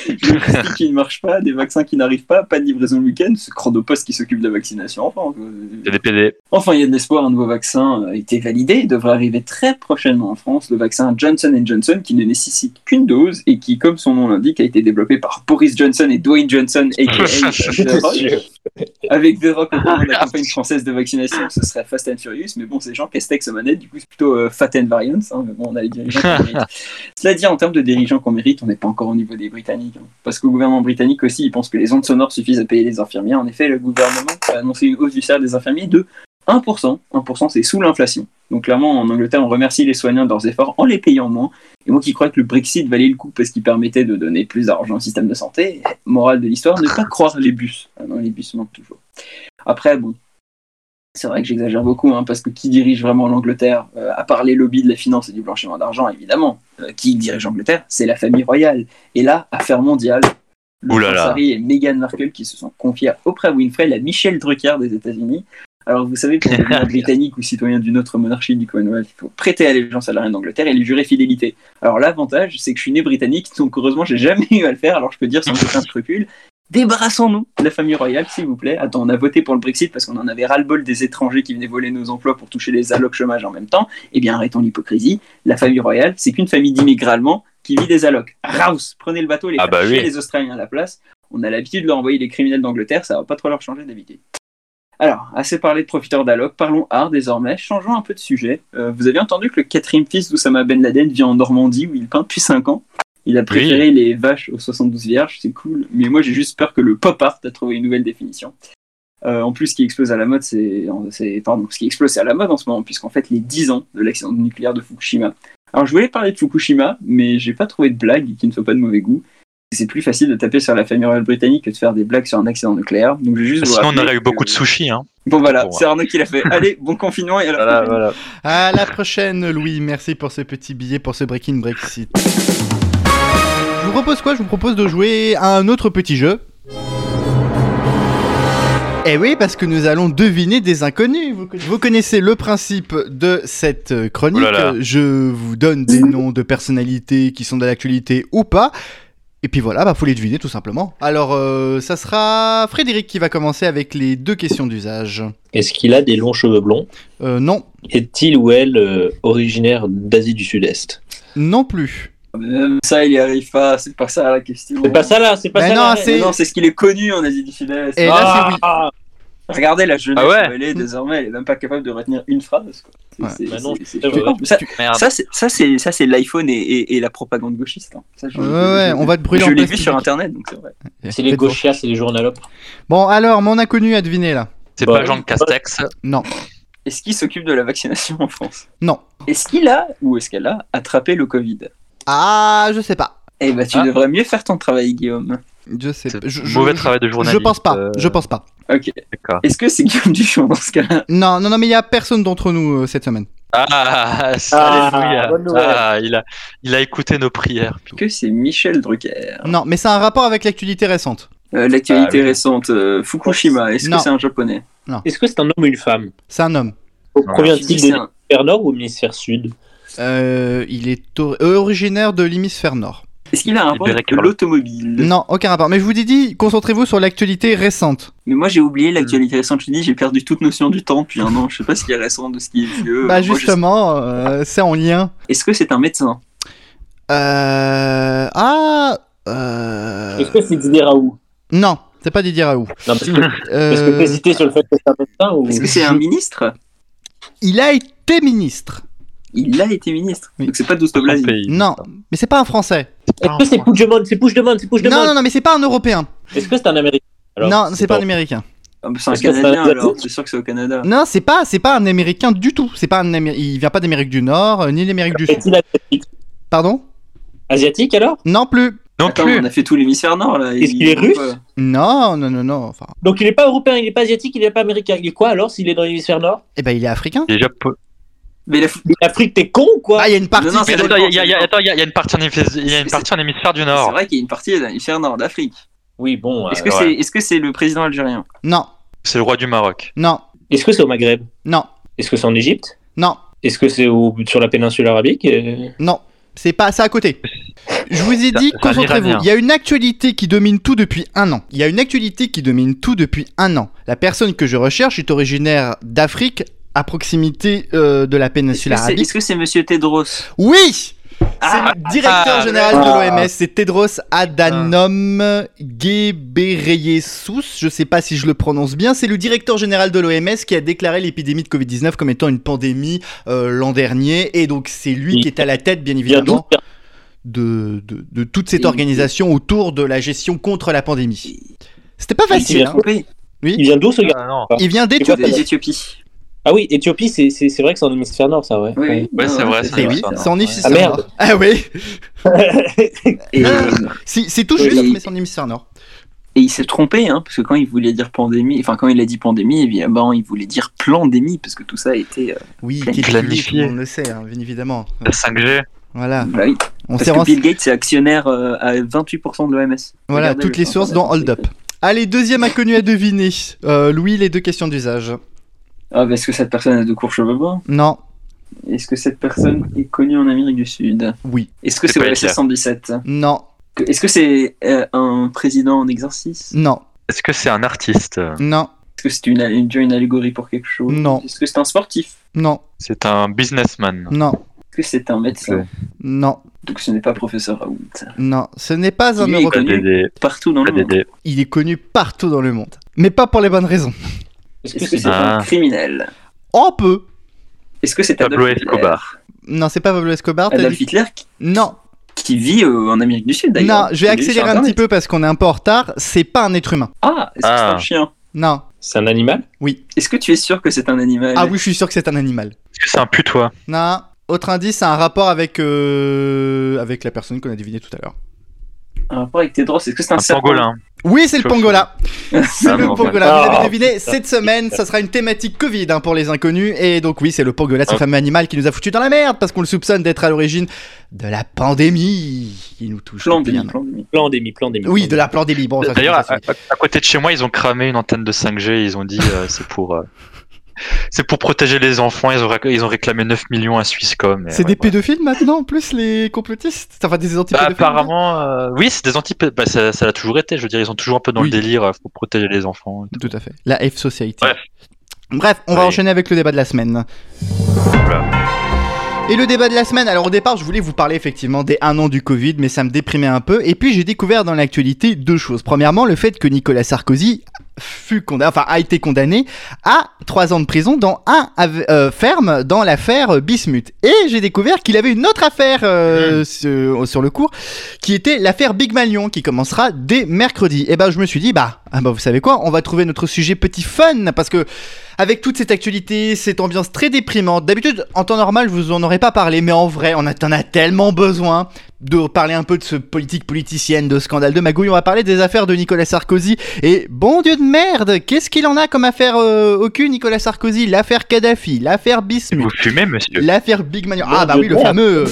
Des logistiques qui ne marchent pas, des vaccins qui n'arrivent pas, pas de livraison le week-end, c'est Chronopost qui s'occupe de la vaccination en France. C'est des PD. Enfin, il y a de l'espoir, un nouveau vaccin a été validé, il devrait arriver très prochainement en France, le vaccin Johnson Johnson qui ne nécessite qu'une dose et qui, comme son nom l'indique, a été développé par Boris Johnson et Dwayne Johnson, aka. Avec The Rock au de la campagne française de vaccination, ce serait Fast and Furious, mais bon, c'est Jean Castex aux manettes, du coup c'est plutôt euh, Fat and Variance, hein, mais bon, on a les dirigeants qu'on mérite. Cela dit, en termes de dirigeants qu'on mérite, on n'est pas encore au niveau des Britanniques. hein. parce qu'au gouvernement britannique aussi, il pense que les ondes sonores suffisent à payer les infirmiers. En effet, le gouvernement a annoncé une hausse du salaire des infirmiers de 1%. 1%, c'est sous l'inflation. Donc clairement, en Angleterre, on remercie les soignants de leurs efforts en les payant moins. Et moi qui crois que le Brexit valait le coup parce qu'il permettait de donner plus d'argent au système de santé, morale de l'histoire, ne pas croire les bus. Ah non, les bus manquent toujours. Après, bon, c'est vrai que j'exagère beaucoup, hein, parce que qui dirige vraiment l'Angleterre, euh, à part les lobbies de la finance et du blanchiment d'argent, évidemment, euh, qui dirige l'Angleterre C'est la famille royale. Et là, affaire mondiale. Harry et Meghan Markle qui se sont confiés à Oprah Winfrey, la Michelle Drucker des États-Unis. Alors vous savez, pour devenir britannique ou citoyen d'une autre monarchie du Commonwealth, il faut prêter allégeance à la reine d'Angleterre et lui jurer fidélité. Alors l'avantage, c'est que je suis né britannique, donc heureusement j'ai jamais eu à le faire, alors je peux dire sans aucun scrupule. Débarrassons-nous de la famille royale, s'il vous plaît. Attends, on a voté pour le Brexit parce qu'on en avait ras-le-bol des étrangers qui venaient voler nos emplois pour toucher les allocs chômage en même temps. Eh bien, arrêtons l'hypocrisie. La famille royale, c'est qu'une famille d'immigrés allemands qui vit des allocs. Raus, prenez le bateau et les Ah bah oui. les Australiens à la place. On a l'habitude de leur envoyer les criminels d'Angleterre, ça va pas trop leur changer d'habitude. Alors, assez parlé de profiteurs d'alloc, parlons art désormais, changeons un peu de sujet. Euh, vous avez entendu que le quatrième fils d'Oussama Ben Laden vit en Normandie où il peint depuis 5 ans Il a préféré les vaches aux 72 vierges, c'est cool, mais moi j'ai juste peur que le pop art a trouvé une nouvelle définition. Euh, en plus, ce qui explose à la mode, c'est, pardon, ce qui explose c'est à la mode en ce moment, puisqu'en fait les 10 ans de l'accident nucléaire de Fukushima. Alors je voulais parler de Fukushima, mais j'ai pas trouvé de blague qui ne soit pas de mauvais goût. C'est plus facile de taper sur la famille royale britannique que de faire des blagues sur un accident nucléaire. Donc je vais juste vous Sinon, on aurait eu beaucoup de sushis. Hein. Bon voilà, c'est Arnaud qui l'a fait. Allez, bon confinement et à la Voilà, prochaine. voilà. À la prochaine, Louis. Merci pour ce petit billet pour ce Breaking Brexit. Je vous propose quoi? Je vous propose de jouer à un autre petit jeu. Eh oui, parce que nous allons deviner des inconnus. Vous, connaissez le principe de cette euh, chronique. Oh là là. Je vous donne des noms de personnalités qui sont de l'actualité ou pas. Et puis voilà, bah faut les deviner tout simplement. Alors, euh, ça sera Frédéric qui va commencer avec les deux questions d'usage. Est-ce qu'il a des longs cheveux blonds Euh, non, Est-il ou elle euh, originaire d'Asie du Sud-Est non plus. Ça, il y arrive pas, c'est pas ça la question. C'est pas ça là, c'est pas Mais ça non, là. c'est- Non, c'est ce qu'il est connu en Asie du Sud-Est. Et là, c'est oui. Regardez la jeunesse Ah ouais? où elle est désormais, elle est même pas capable de retenir une phrase. quoi. Ouais. Bah non. Ça, ça, c'est- ça, c'est l'iPhone et, et- et la propagande gauchiste. hein. Ça, je- Ouais, ouais, je- on va te brûler Je l'ai vu sur internet, donc c'est vrai. c'est les gauchias, c'est les journalopes. Bon, alors, mon inconnu à deviner là. C'est Bah, pas Jean Castex. Non, Est-ce qu'il s'occupe de la vaccination en France? Non. Est-ce qu'il a, ou est-ce qu'elle a, attrapé le Covid? Ah, je sais pas. Eh ben, tu Ah. devrais mieux faire ton travail, Guillaume. Je sais C'est pas. Je, mauvais je- travail de Je journaliste. pense pas. euh, Je pense pas. Ok. D'accord. Est-ce que c'est Guillaume Duchon dans ce cas-là? Non, non, non, mais il y a personne d'entre nous euh, cette semaine. Ah, Ah. Ah, il a, il a écouté nos prières. Est-ce que c'est Michel Drucker Non, mais c'est un rapport avec l'actualité récente. Euh, L'actualité Ah, oui. récente, euh, Fukushima, est-ce Non. que c'est un japonais? Est-ce que c'est un homme ou une femme? C'est un homme. Tu dis Provient-il de c'est un- l'hémisphère nord ou l'hémisphère sud? Euh, il est or- originaire de l'hémisphère nord. Est-ce qu'il a un rapport avec l'automobile? Non, aucun rapport. Mais je vous ai dit, concentrez-vous sur l'actualité récente. Mais moi j'ai oublié l'actualité récente, je te dis, j'ai perdu toute notion du temps depuis un an. Je sais pas ce qui est récent de ce qui est vieux. bah Moi, je sais- justement, euh, c'est en lien. Est-ce que c'est un médecin? Euh... Ah... Euh... Est-ce que c'est Didier Raoult? Non, c'est pas Didier Raoult. Non, parce que, que Euh, t'hésitais sur le fait que c'est un médecin ou... Est-ce que c'est un ministre? Il a été ministre. Il a été ministre. Oui. Donc c'est pas Dousto Blasi. Pays. Non, mais c'est pas un Français. Est-ce que c'est Puigdemont? C'est Puigdemont, c'est Non, Puigdemont non, non, mais c'est pas un Européen. Est-ce que c'est un Américain Alors, non, c'est pas un Américain. Ah, c'est un Canadien alors, c'est sûr que c'est au Canada. Non, c'est pas, c'est pas un Américain du tout. C'est pas un Amé- Il vient pas d'Amérique du Nord euh, ni d'Amérique du Sud. Est-il asiatique? Pardon? Asiatique alors? Non plus. Non Attends, plus. on a fait tout l'hémisphère nord là. Est-ce Il- qu'il est russe? Non, non, non, non. Enfin, Donc il est pas européen, il est pas asiatique, il est pas américain. Il est quoi alors s'il est dans l'hémisphère nord? Eh ben, il est africain. Il est Mais la L'Afrique, t'es con ou quoi Ah, il y a une partie. Non, non, c'est attends, il y y a- c'est il y a- d'accord. attends, il y a- il y a une partie en hémisphère- il y a une partie en hémisphère du C'est Nord. vrai qu'il y a une partie de l'hémisphère nord d'Afrique. Oui, bon. Est-ce euh, que ouais. c'est est-ce que c'est le président algérien? Non, C'est le roi du Maroc. non, Est-ce que c'est au Maghreb? Non, Est-ce que c'est en Égypte? Non, Est-ce que c'est au... sur la péninsule arabique? Euh, non. C'est pas, c'est à côté. Je vous ai dit, C'est concentrez-vous. Il y a une actualité qui domine tout depuis un an. Il y a une actualité qui domine tout depuis un an. La personne que je recherche est originaire d'Afrique, à proximité euh, de la péninsule arabique. est-ce que c'est Monsieur Tedros Oui Ah, C'est le directeur ah, général ah. de l'OMS, c'est Tedros Adhanom Ghebreyesus. Je sais pas si je le prononce bien. C'est le directeur général de l'OMS qui a déclaré l'épidémie de Covid-19 comme étant une pandémie euh, l'an dernier. Et donc c'est lui qui est à la tête, bien évidemment, de, de, de toute cette Et- organisation autour de la gestion contre la pandémie. C'était pas il facile. vient hein. trompé. Il vient d'où ce gars non. Il vient d'Éthiopie. Ah oui, Éthiopie, c'est c'est- c'est vrai que c'est en hémisphère nord, ça, ouais. Oui, oui. Ouais, c'est vrai, C'est oui, en hémisphère Ah, merde. nord. Ah oui, Et, Si- c'est tout juste, mais c'est en hémisphère nord. et il s'est trompé, hein, parce que quand il voulait dire pandémie, enfin quand il a dit pandémie, évidemment, il voulait dire pandémie, parce que tout ça a été. euh, Oui, Planifié. qui planifié, on le sait, hein, bien évidemment. La 5G. Voilà. bah oui. On Parce s'est que rense- Bill Gates est actionnaire euh, à 28% de l'OMS. Voilà, Regardez toutes le les sources dans Hold Up. Allez, deuxième inconnu à deviner. Euh, Louis, les deux questions d'usage. Ah, bah, est-ce que cette personne a de courts cheveux blancs Non, Est-ce que cette personne est connue en Amérique du Sud oui, Est-ce que C'est OSS Hitler. 117 non, Est-ce que c'est euh, un président en exercice Non, Est-ce que c'est un artiste? Non, Est-ce que c'est une, une, déjà une allégorie pour quelque chose? Non. Est-ce que c'est un sportif? Non, C'est un businessman. non, Est-ce que c'est un médecin? Non, Donc ce n'est pas professeur Raoult. non. Ce n'est pas un Il est Européen. connu. Partout dans le monde. Il est connu partout dans le monde. Mais pas pour les bonnes raisons. Est-ce que c'est c'est Ah. un criminel On peut. Est-ce que c'est Pablo Adolf Hitler Escobar. Non, c'est pas Pablo Escobar. Adolf dit- Hitler qui, Non, qui vit euh, en Amérique du Sud non, d'ailleurs. je vais accélérer un petit peu parce qu'on est un peu en retard. C'est pas un être humain. Ah, est-ce que c'est Ah. un chien Non. C'est un animal Est-ce que tu es sûr que c'est un animal Ah oui, je suis sûr que c'est un animal. Est-ce que c'est un putois? Non. Autre indice, ça a un rapport avec, euh, avec la personne qu'on a deviné tout à l'heure. Un rapport avec Tedros, est-ce que c'est un, Un pangolin. Oui, c'est le pangola. C'est Ah, le pangola. Vous Ah, l'avez deviné, putain. cette semaine, ça sera une thématique Covid hein, pour les inconnus. Et donc oui, c'est le pangola, ce Ah. fameux animal qui nous a foutu dans la merde parce qu'on le soupçonne d'être à l'origine de la pandémie qui nous touche. pandémie. Pandémie, pandémie. Oui, de la pandémie. Bon, D'ailleurs, à côté de chez moi, ils ont cramé une antenne de 5G. Ils ont dit euh, c'est pour euh, c'est pour protéger les enfants. Ils ont, rac- ils ont réclamé 9 millions à Swisscom. C'est ouais, des pédophiles maintenant, en plus, les complotistes? Enfin, des Bah, anti-pédophiles apparemment, euh, oui, c'est des anti. Bah, ça, ça l'a toujours été. Je veux dire, ils sont toujours un peu dans Oui. le délire. euh, Faut protéger les enfants. tout. Tout à fait. La F Society. Bref. Bref, on va enchaîner avec le débat de la semaine. Voilà. Et le débat de la semaine, alors au départ je voulais vous parler effectivement des 1 an du Covid, mais ça me déprimait un peu. Et puis j'ai découvert dans l'actualité deux choses. Premièrement, le fait que Nicolas Sarkozy fut condamné, enfin a été condamné à 3 ans de prison dans un euh, ferme dans l'affaire Bismuth. Et j'ai découvert qu'il avait une autre affaire euh, sur, sur le cours, qui était l'affaire Big Malion, qui commencera dès mercredi. Et ben je me suis dit, bah, ah bah vous savez quoi, on va trouver notre sujet petit fun, parce que avec toute cette actualité, cette ambiance très déprimante. D'habitude, en temps normal, je vous en aurais pas parlé, mais en vrai, on a, t'en a tellement besoin de parler un peu de ce politique politicienne, de scandale de magouille. On va parler des affaires de Nicolas Sarkozy. Et bon Dieu de merde, qu'est-ce qu'il en a comme affaire euh, au cul, Nicolas Sarkozy? L'affaire Kadhafi, l'affaire Bismuth, Vous fumez, monsieur l'affaire Big. Bon Ah bah oui, le fameux.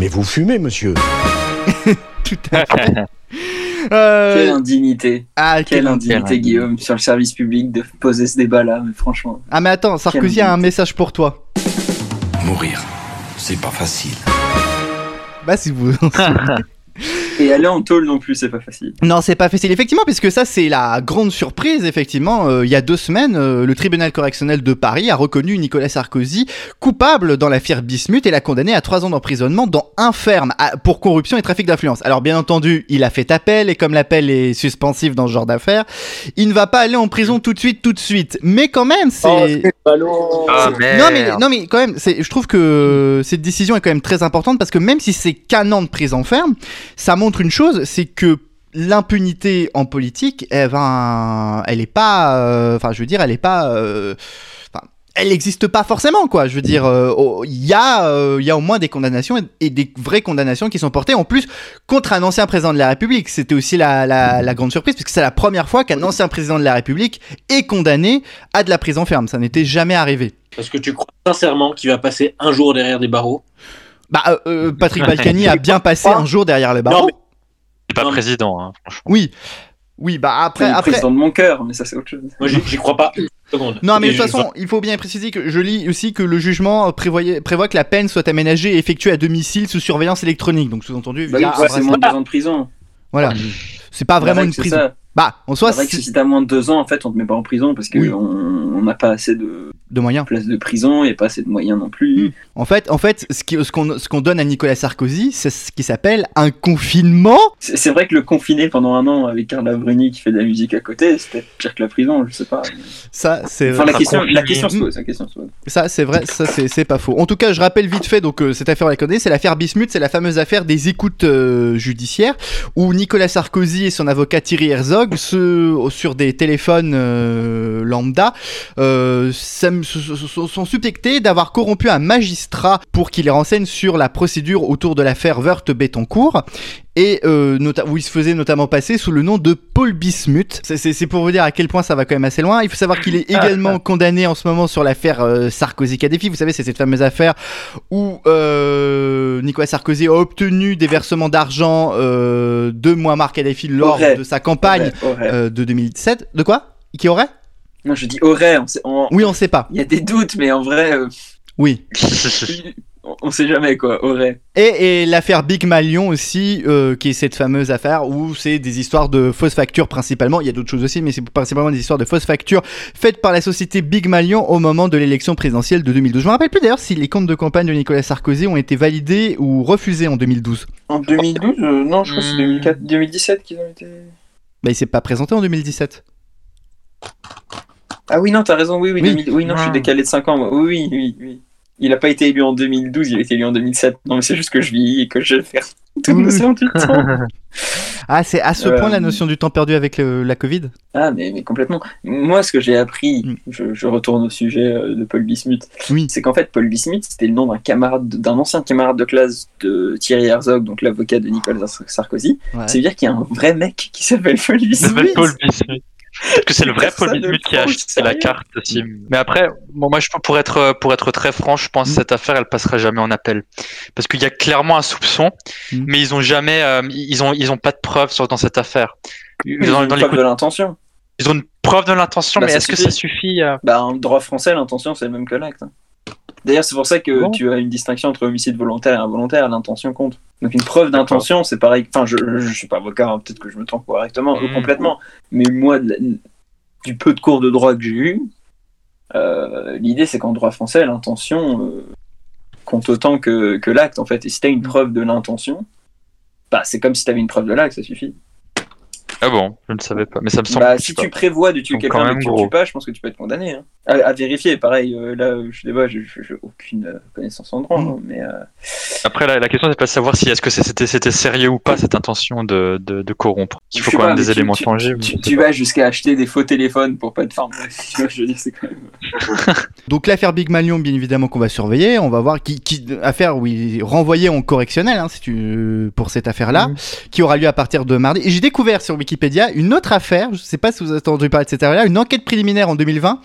Mais vous fumez, monsieur. Tout à fait. Euh, Quelle indignité. ah, Quelle quel- indignité, quelle Guillaume, sur le service public de poser ce débat-là, mais franchement. ah mais attends, Sarkozy a un message pour toi. Mourir, c'est pas facile. Bah si vous... Et aller en tôle non plus, c'est pas facile. Non, c'est pas facile, effectivement, puisque ça, c'est la grande surprise, effectivement. Euh, il y a deux semaines, euh, le tribunal correctionnel de Paris a reconnu Nicolas Sarkozy coupable dans l'affaire Bismuth et l'a condamné à trois ans d'emprisonnement dans un ferme à- pour corruption et trafic d'influence. Alors, bien entendu, il a fait appel, et comme l'appel est suspensif dans ce genre d'affaires, il ne va pas aller en prison tout de suite, tout de suite. Mais quand même, c'est... Oh, Ah, non merde. mais non mais quand même, c'est, je trouve que cette décision est quand même très importante parce que même si c'est qu'un an de prison ferme, ça montre une chose, c'est que l'impunité en politique, eh ben, elle est pas, euh, enfin je veux dire, elle pas, euh, elle n'existe pas forcément quoi. Je veux dire, euh, oh, il y a, euh, il y a au moins des condamnations et, des vraies condamnations qui sont portées en plus contre un ancien président de la République. C'était aussi la, grande surprise puisque c'est la première fois qu'un ancien président de la République est condamné à de la prison ferme. Ça n'était jamais arrivé. Parce que tu crois sincèrement qu'il va passer un jour derrière des barreaux? Bah, euh, euh, Patrick Balkany a bien passé un jour derrière les barreaux. Non, mais- C'est pas président, hein, franchement. Oui, oui, bah après, après. président de mon cœur, mais ça c'est autre chose. Moi, j'y crois pas une seconde. Non, mais de toute façon, il faut bien préciser que je lis aussi que le jugement prévoyait, prévoit que la peine soit aménagée et effectuée à domicile sous surveillance électronique. Donc, sous-entendu, Bah oui, c'est moins de deux ans de prison. Voilà. C'est pas vraiment une prison. ça. Bah, en soi, C'est vrai que si t'as moins de deux ans, en fait, on te met pas en prison parce qu'on Oui. on n'a pas assez de de moyens. places de prison et pas assez de moyens non plus. Hmm. En fait, en fait, ce qui- ce qu'on ce qu'on donne à Nicolas Sarkozy, c'est ce qui s'appelle un confinement. C'est c'est vrai que le confiné pendant un an avec Carla Bruni qui fait de la musique à côté, c'était pire que la prison, je sais pas. Ça, c'est Enfin, la question, la question se pose. La question se pose. Ça, c'est vrai, ça, c'est c'est pas faux. En tout cas, je rappelle vite fait, donc, euh, cette affaire, on la connaît, c'est l'affaire Bismuth, c'est la fameuse affaire des écoutes euh, judiciaires, où Nicolas Sarkozy et son avocat Thierry Herzog, se, sur des téléphones euh, lambda, euh, sam- sont suspectés d'avoir corrompu un magistrat pour qu'il les renseigne sur la procédure autour de l'affaire Wörth-Bettencourt, et euh, où il se faisait notamment passer sous le nom de Paul Bismuth. C'est- pour vous dire à quel point ça va quand même assez loin. Il faut savoir qu'il est également condamné en ce moment sur l'affaire euh, Sarkozy-Kadhafi. Vous savez, c'est cette fameuse affaire où euh, Nicolas Sarkozy a obtenu des versements d'argent de Muammar Kadhafi lors de sa campagne de 2017. De quoi? Qui aurait? Non, je dis aurait. on sait- on- Oui, on sait pas. Il y a des doutes, mais en vrai, euh, Oui. on, on sait jamais quoi, aurait. Et, et l'affaire Big Malion aussi, euh, qui est cette fameuse affaire où c'est des histoires de fausses factures principalement. Il y a d'autres choses aussi, mais c'est principalement des histoires de fausses factures faites par la société Big Malion au moment de l'élection présidentielle de 2012. Je me rappelle plus d'ailleurs si les comptes de campagne de Nicolas Sarkozy ont été validés ou refusés en 2012. En 2012, euh, non, je crois que c'est Hmm. 2004, 2017 qu'ils ont été. Bah, il s'est pas présenté en 2017. Ah oui, non, t'as raison, oui, oui, Oui. 2000 oui non, je suis Ah. décalé de 5 ans. moi. Oui, oui, oui. Il a pas été élu en 2012, il a été élu en 2007. Non, mais c'est juste que je vis et que je vais faire tout Oui. notion du temps. Ah, c'est à ce Euh, point la notion du temps perdu avec le- la Covid? Ah, mais, mais complètement. Moi, ce que j'ai appris, Mm. je, je retourne au sujet euh, de Paul Bismuth, Oui. c'est qu'en fait, Paul Bismuth, c'était le nom d'un camarade, de- d'un ancien camarade de classe de Thierry Herzog, donc l'avocat de Nicolas Sar- Sarkozy. Ouais. Ça veut dire qu'il y a un vrai mec qui s'appelle Paul Bismuth. s'appelle Paul Bismuth. Parce que c'est le vrai le qui a acheté la carte aussi. Mais après, bon, moi, je, pour être, pour être très franc, je pense que cette affaire, elle passera jamais en appel. Parce qu'il y a clairement un soupçon, Mm. mais ils ont jamais, euh, ils ont, ils ont pas de preuves sur, dans cette affaire. Ils ont dans une preuve de l'intention. ils ont une preuve de l'intention, Bah, mais est-ce que ça suffit euh Bah, en droit français, l'intention, c'est le même que l'acte. D'ailleurs, c'est pour ça que Bon. tu as une distinction entre homicide volontaire et involontaire. L'intention compte. Donc, une preuve d'intention, c'est pareil. Enfin, je, je, je suis pas avocat, hein, peut-être que je me trompe correctement, ou Mhm. complètement. Mais moi, la- du peu de cours de droit que j'ai eu, euh, l'idée, c'est qu'en droit français, l'intention euh, compte autant que, que l'acte, en fait. Et si tu as une preuve de l'intention, bah, c'est comme si tu avais une preuve de l'acte, ça suffit. Ah bon, je ne savais pas. Mais ça me semble. Bah, si pas. tu prévois de tuer quelqu'un mais que tu le gros. tues pas, je pense que tu peux être condamné. hein. À, à vérifier, pareil, euh, là, je sais pas, j'ai aucune euh, connaissance en droit, Mm. hein, mais euh, Après, la, la question, c'est pas de savoir si est-ce que c'était c'était sérieux ou pas cette intention de, de, de corrompre. Il faut quand pas, même des tu- éléments tu, tangibles. Tu, vas jusqu'à acheter des faux téléphones pour pas te faire. bref, tu vois, je veux dire, c'est quand même. Donc l'affaire Big Malion, bien évidemment qu'on va surveiller, on va voir qui, qui affaire où il est renvoyé en correctionnel hein, si tu, pour cette affaire-là, Mhm. qui aura lieu à partir de mardi. Et j'ai découvert sur Wikipédia une autre affaire, je sais pas si vous avez entendu parler de cette affaire-là, une enquête préliminaire en 2020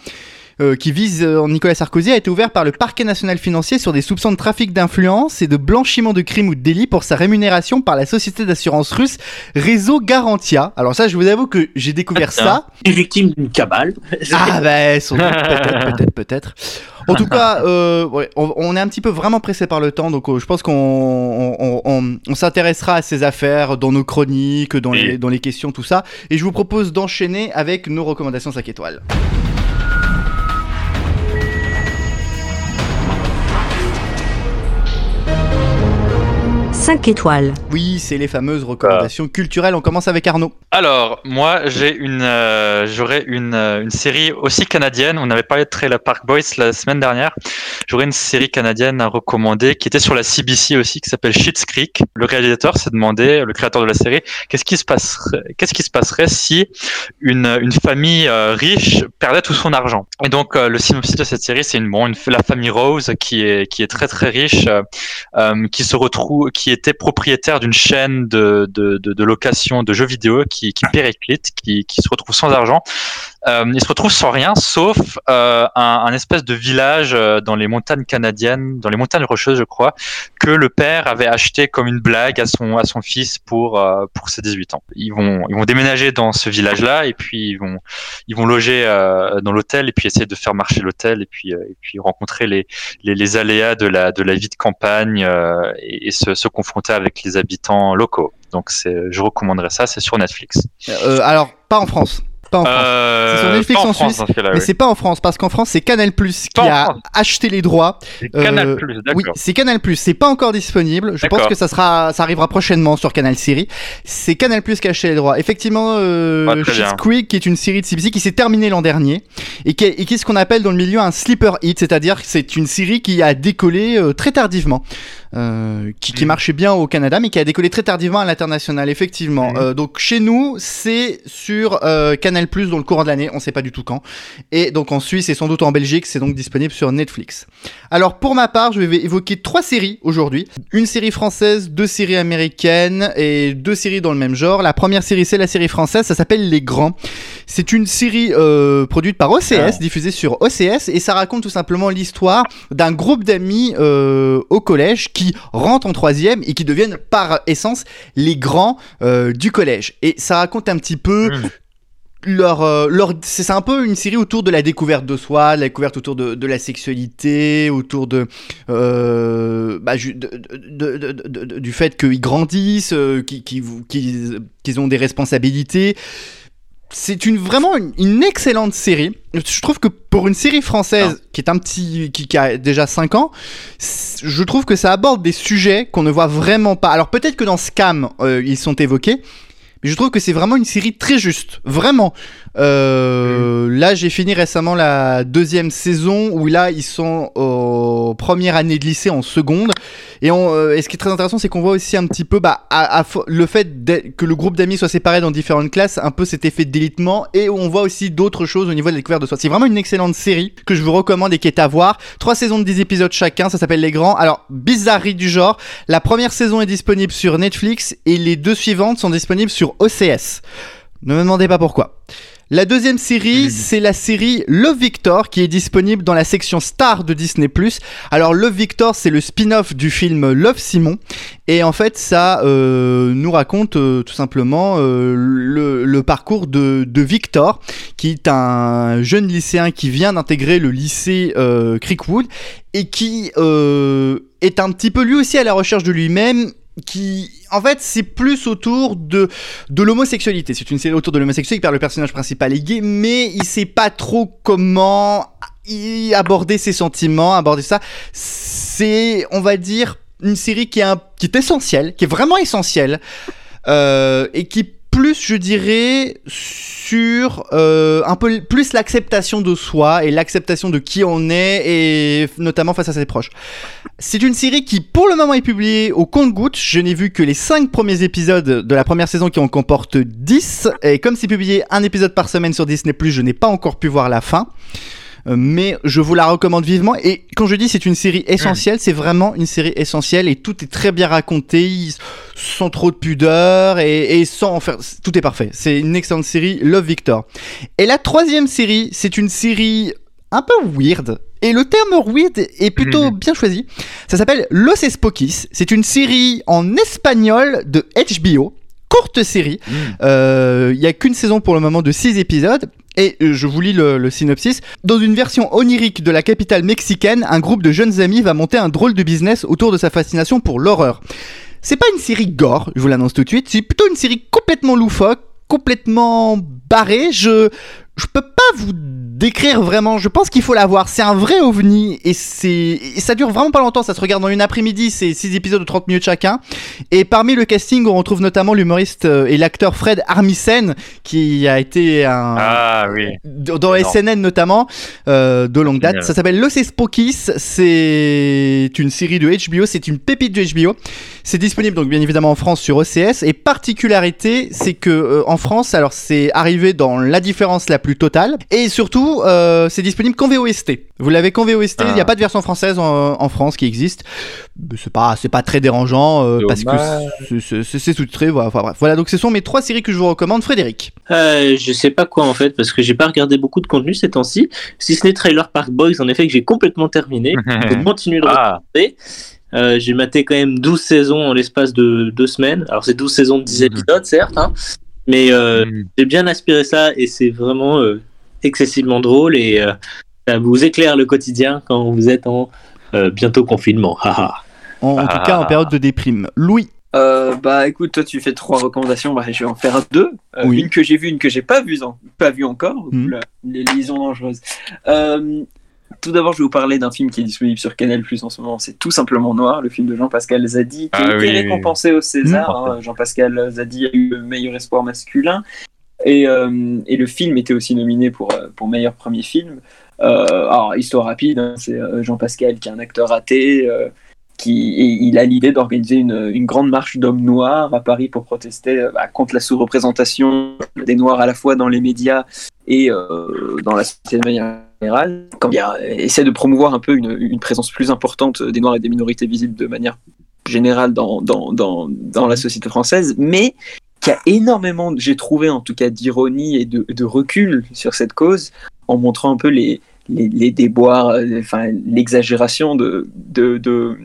euh, qui vise euh, Nicolas Sarkozy a été ouverte par le parquet national financier sur des soupçons de trafic d'influence et de blanchiment de crimes ou de délits pour sa rémunération par la société d'assurance russe Réseau Garantia. Alors ça, je vous avoue que j'ai découvert tiens. ça. est victime d'une cabale. Ah bah sans doute, peut-être, peut-être, peut-être. En tout cas, euh, ouais, on, on est un petit peu vraiment pressé par le temps, donc euh, je pense qu'on on, on- on s'intéressera à ces affaires dans nos chroniques, dans les, dans les questions, tout ça. Et je vous propose d'enchaîner avec nos recommandations 5 étoiles. 5 étoiles. Oui, c'est les fameuses recommandations culturelles. On commence avec Arnaud. Alors, moi, euh, j'aurais une, euh, une série aussi canadienne. On avait parlé de Trailer Park Boys la semaine dernière. J'aurais une série canadienne à recommander qui était sur la CBC aussi, qui s'appelle Schitt's Creek. Le réalisateur s'est demandé, le créateur de la série, qu'est-ce qui se passerait, si une, famille euh, riche perdait tout son argent? Et donc, le synopsis de cette série, c'est une, la famille Rose qui est, très très riche, qui se retrouve, qui était propriétaire d'une chaîne de, de, de, de location de jeux vidéo qui, qui périclite, qui, qui se retrouve sans argent. Euh, il se retrouve sans rien, sauf euh, un, un espèce de village euh, dans les montagnes canadiennes, dans les montagnes rocheuses, je crois, que le père avait acheté comme une blague à son à son fils pour pour ses 18 ans. Ils vont ils vont déménager dans ce village-là et puis ils vont ils vont loger dans l'hôtel et puis essayer de faire marcher l'hôtel et puis et puis rencontrer les, les les aléas de la de la vie de campagne et, et se, se confronter avec les habitants locaux. Donc je recommanderais ça, c'est sur Netflix. Euh, alors, pas en France. Pas en France. Euh, C'est sur Netflix en France, Suisse, Mais oui. c'est pas en France, parce qu'en France, c'est Canal Plus qui a France. acheté les droits. Euh, Canal Plus, d'accord. Oui, c'est Canal Plus. C'est pas encore disponible. Je pense que ça sera, ça arrivera prochainement sur Canal Série. C'est Canal Plus qui a acheté les droits. Effectivement, euh, Ah. Creek, qui est une série de CBC qui s'est terminée l'an dernier et qui, est, et qui est ce qu'on appelle dans le milieu un sleeper hit, c'est-à-dire que c'est une série qui a décollé euh, très tardivement. Euh, qui, qui Mm. marchait bien au Canada, mais qui a décollé très tardivement à l'international, effectivement. Mm. Euh, donc chez nous, c'est sur euh, Canal Plus dans le courant de l'année, on sait pas du tout quand. Et donc en Suisse et sans doute en Belgique, c'est donc disponible sur Netflix. Alors pour ma part, je vais évoquer trois séries aujourd'hui. Une série française, deux séries américaines et deux séries dans le même genre. La première série, c'est la série française, ça s'appelle Les Grands. C'est une série euh, produite par OCS, Ah. diffusée sur OCS, et ça raconte tout simplement l'histoire d'un groupe d'amis euh, au collège qui rentrent en troisième et qui deviennent par essence les grands euh, du collège. Et ça raconte un petit peu Mm. leur, euh, leur c'est un peu une série autour de la découverte de soi, de la découverte autour de, de la sexualité, autour de, euh, bah, ju- de- du fait qu'ils grandissent, euh, qu'ils ont des responsabilités. C'est une vraiment une, une excellente série. Je trouve que pour une série française qui est un petit qui, qui a déjà 5 ans, je trouve que ça aborde des sujets qu'on ne voit vraiment pas. Alors peut-être que dans Scam euh, ils sont évoqués, mais je trouve que c'est vraiment une série très juste, vraiment. Euh, Là, j'ai fini récemment la deuxième saison où là, ils sont aux première année de lycée en seconde. Et, on, euh, et ce qui est très intéressant, c'est qu'on voit aussi un petit peu bah, à- à le fait que le groupe d'amis soit séparé dans différentes classes, un peu cet effet d'élitement. Et on voit aussi d'autres choses au niveau de la découverte de soi. C'est vraiment une excellente série que je vous recommande et qui est à voir. Trois saisons de 10 épisodes chacun, ça s'appelle Les Grands. Alors, bizarrerie du genre, la première saison est disponible sur Netflix et les deux suivantes sont disponibles sur OCS. Ne me demandez pas pourquoi. La deuxième série, c'est la série Love Victor qui est disponible dans la section Star de Disney+. Alors Love Victor, c'est le spin-off du film Love Simon et en fait ça euh, nous raconte euh, tout simplement euh, le, le parcours de, de Victor qui est un jeune lycéen qui vient d'intégrer le lycée euh, Creekwood et qui euh, est un petit peu lui aussi à la recherche de lui-même qui en fait c'est plus autour de de l'homosexualité. C'est une série autour de l'homosexualité car le personnage principal est gay mais il sait pas trop comment aborder ses sentiments aborder ça. C'est on va dire une série qui est un- qui est essentielle qui est vraiment essentielle euh, et qui plus je dirais sur euh, un peu plus l'acceptation de soi et l'acceptation de qui on est et notamment face à ses proches. C'est une série qui pour le moment est publiée au compte-gouttes. Je n'ai vu que les 5 premiers épisodes de la première saison qui en comportent 10 et comme c'est publié un épisode par semaine sur Disney+, je n'ai pas encore pu voir la fin. Euh, mais je vous la recommande vivement. Et quand je dis c'est une série essentielle, c'est vraiment une série essentielle et tout est très bien raconté, sans trop de pudeur et, et sans en faire. Tout est parfait. C'est une excellente série, Love Victor. Et la troisième série, c'est une série un peu weird. Et le terme weird est plutôt bien choisi. Ça s'appelle Los Espokis. C'est une série en espagnol de HBO. Courte série. Euh, Il y a qu'une saison pour le moment de 6 épisodes. Et euh, je vous lis le, synopsis. Dans une version onirique de la capitale mexicaine, un groupe de jeunes amis va monter un drôle de business autour de sa fascination pour l'horreur. C'est pas une série gore, je vous l'annonce tout de suite, c'est plutôt une série complètement loufoque, complètement barrée. Je, je peux pas vous décrire vraiment, je pense qu'il faut la voir. C'est un vrai ovni et c'est ça dure vraiment pas longtemps, ça se regarde en une après-midi, c'est 6 épisodes de 30 minutes chacun. Et parmi le casting, on retrouve notamment l'humoriste euh, et l'acteur Fred Armisen qui a été un Ah oui. dans. SNN notamment euh, de longue date. Génial. Ça s'appelle Los Espokis. C'est une série de HBO. C'est une pépite de HBO. C'est disponible donc bien évidemment en France sur OCS. Et particularité, c'est que euh, en France, alors c'est arrivé dans la différence la plus totale. Et surtout, euh, c'est disponible qu'en VOST. Vous l'avez qu'en VOST. Il n'y a Ah. pas de version française en, en France qui existe. C'est pas, c'est pas très dérangeant euh, parce que c'est- sous-titré. Voilà, enfin, bref. Voilà, donc ce sont mes trois séries que je vous recommande. Frédéric. Euh, je sais pas quoi en fait, parce que j'ai pas regardé beaucoup de contenu ces temps-ci. Si ce n'est Trailer Park Boys, en effet, que j'ai complètement terminé. Je continue de Ah, regarder. Euh, j'ai maté quand même 12 saisons en l'espace de deux semaines. Alors, c'est 12 saisons de 10 épisodes, certes, hein, mais euh, mm. j'ai bien aspiré ça et c'est vraiment euh, excessivement drôle et euh, ça vous éclaire le quotidien quand vous êtes en euh, bientôt confinement. En, en tout Ah. cas, en période de déprime. Louis. Euh, bah écoute, toi tu fais trois recommandations, bah, je vais en faire deux. Euh, Oui. Une que j'ai vue, une que j'ai pas vue, en- pas vue encore. Oula, les liaisons dangereuses. Euh, tout d'abord, je vais vous parler d'un film qui est disponible sur Canal Plus en ce moment. C'est tout simplement Noir, le film de Jean-Pascal Zadi, qui Ah a été oui, oui, récompensé au César. Hein. Jean-Pascal Zadi a eu le meilleur espoir masculin. Et, euh, et le film était aussi nominé pour, euh, pour meilleur premier film. Euh, alors, histoire rapide, hein, c'est euh, Jean-Pascal qui est un acteur raté, qui, et il a l'idée d'organiser une, une grande marche d'hommes noirs à Paris pour protester bah, contre la sous-représentation des noirs à la fois dans les médias et dans la société de manière générale. Comme il essaie de promouvoir un peu une, une présence plus importante des noirs et des minorités visibles de manière générale dans, dans, dans, dans la société française, mais qui a énormément, j'ai trouvé en tout cas, d'ironie et de, recul sur cette cause, en montrant un peu les, les, déboires, euh, enfin l'exagération de, de,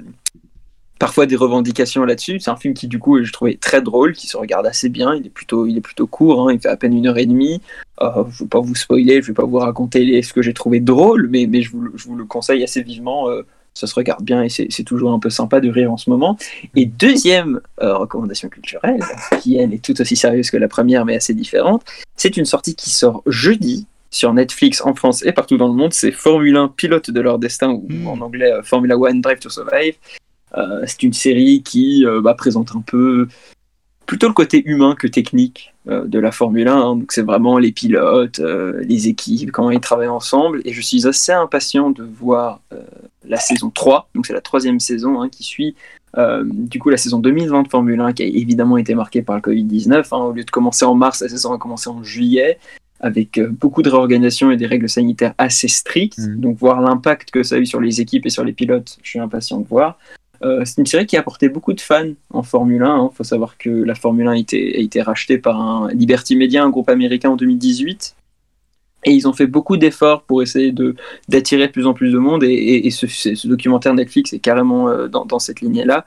parfois des revendications là-dessus. C'est un film qui, du coup, je trouvais très drôle, qui se regarde assez bien. Il est plutôt, il est plutôt court, hein, il fait à peine une heure et demie. Euh, je ne vais pas vous spoiler, je ne vais pas vous raconter ce que j'ai trouvé drôle, mais, mais je, vous, le- je vous le conseille assez vivement. euh, ça se regarde bien et c'est toujours un peu sympa de rire en ce moment. Et deuxième euh, recommandation culturelle, qui elle est tout aussi sérieuse que la première, mais assez différente, c'est une sortie qui sort jeudi sur Netflix en France et partout dans le monde. C'est Formule 1 Pilote de leur destin, ou Mm. en anglais euh, Formula One Drive to Survive. Euh, c'est une série qui euh, bah, présente un peu plutôt le côté humain que technique euh, de la Formule 1. hein. Donc c'est vraiment les pilotes, euh, les équipes, comment ils travaillent ensemble. Et je suis assez impatient de voir euh, la saison 3. Donc c'est la troisième saison hein, qui suit du coup la saison 2020 de Formule 1 qui a évidemment été marquée par le Covid-19. hein. Au lieu de commencer en mars, la saison a commencé en juillet avec beaucoup de réorganisation et des règles sanitaires assez strictes. Mhm. Donc voir l'impact que ça a eu sur les équipes et sur les pilotes, je suis impatient de voir. Euh, c'est une série qui a apporté beaucoup de fans en Formule 1. Il faut savoir que la Formule 1 a été, rachetée par un Liberty Media, un groupe américain en 2018. Et ils ont fait beaucoup d'efforts pour essayer de d'attirer de plus en plus de monde. Et, ce, documentaire Netflix est carrément euh, dans, cette lignée-là.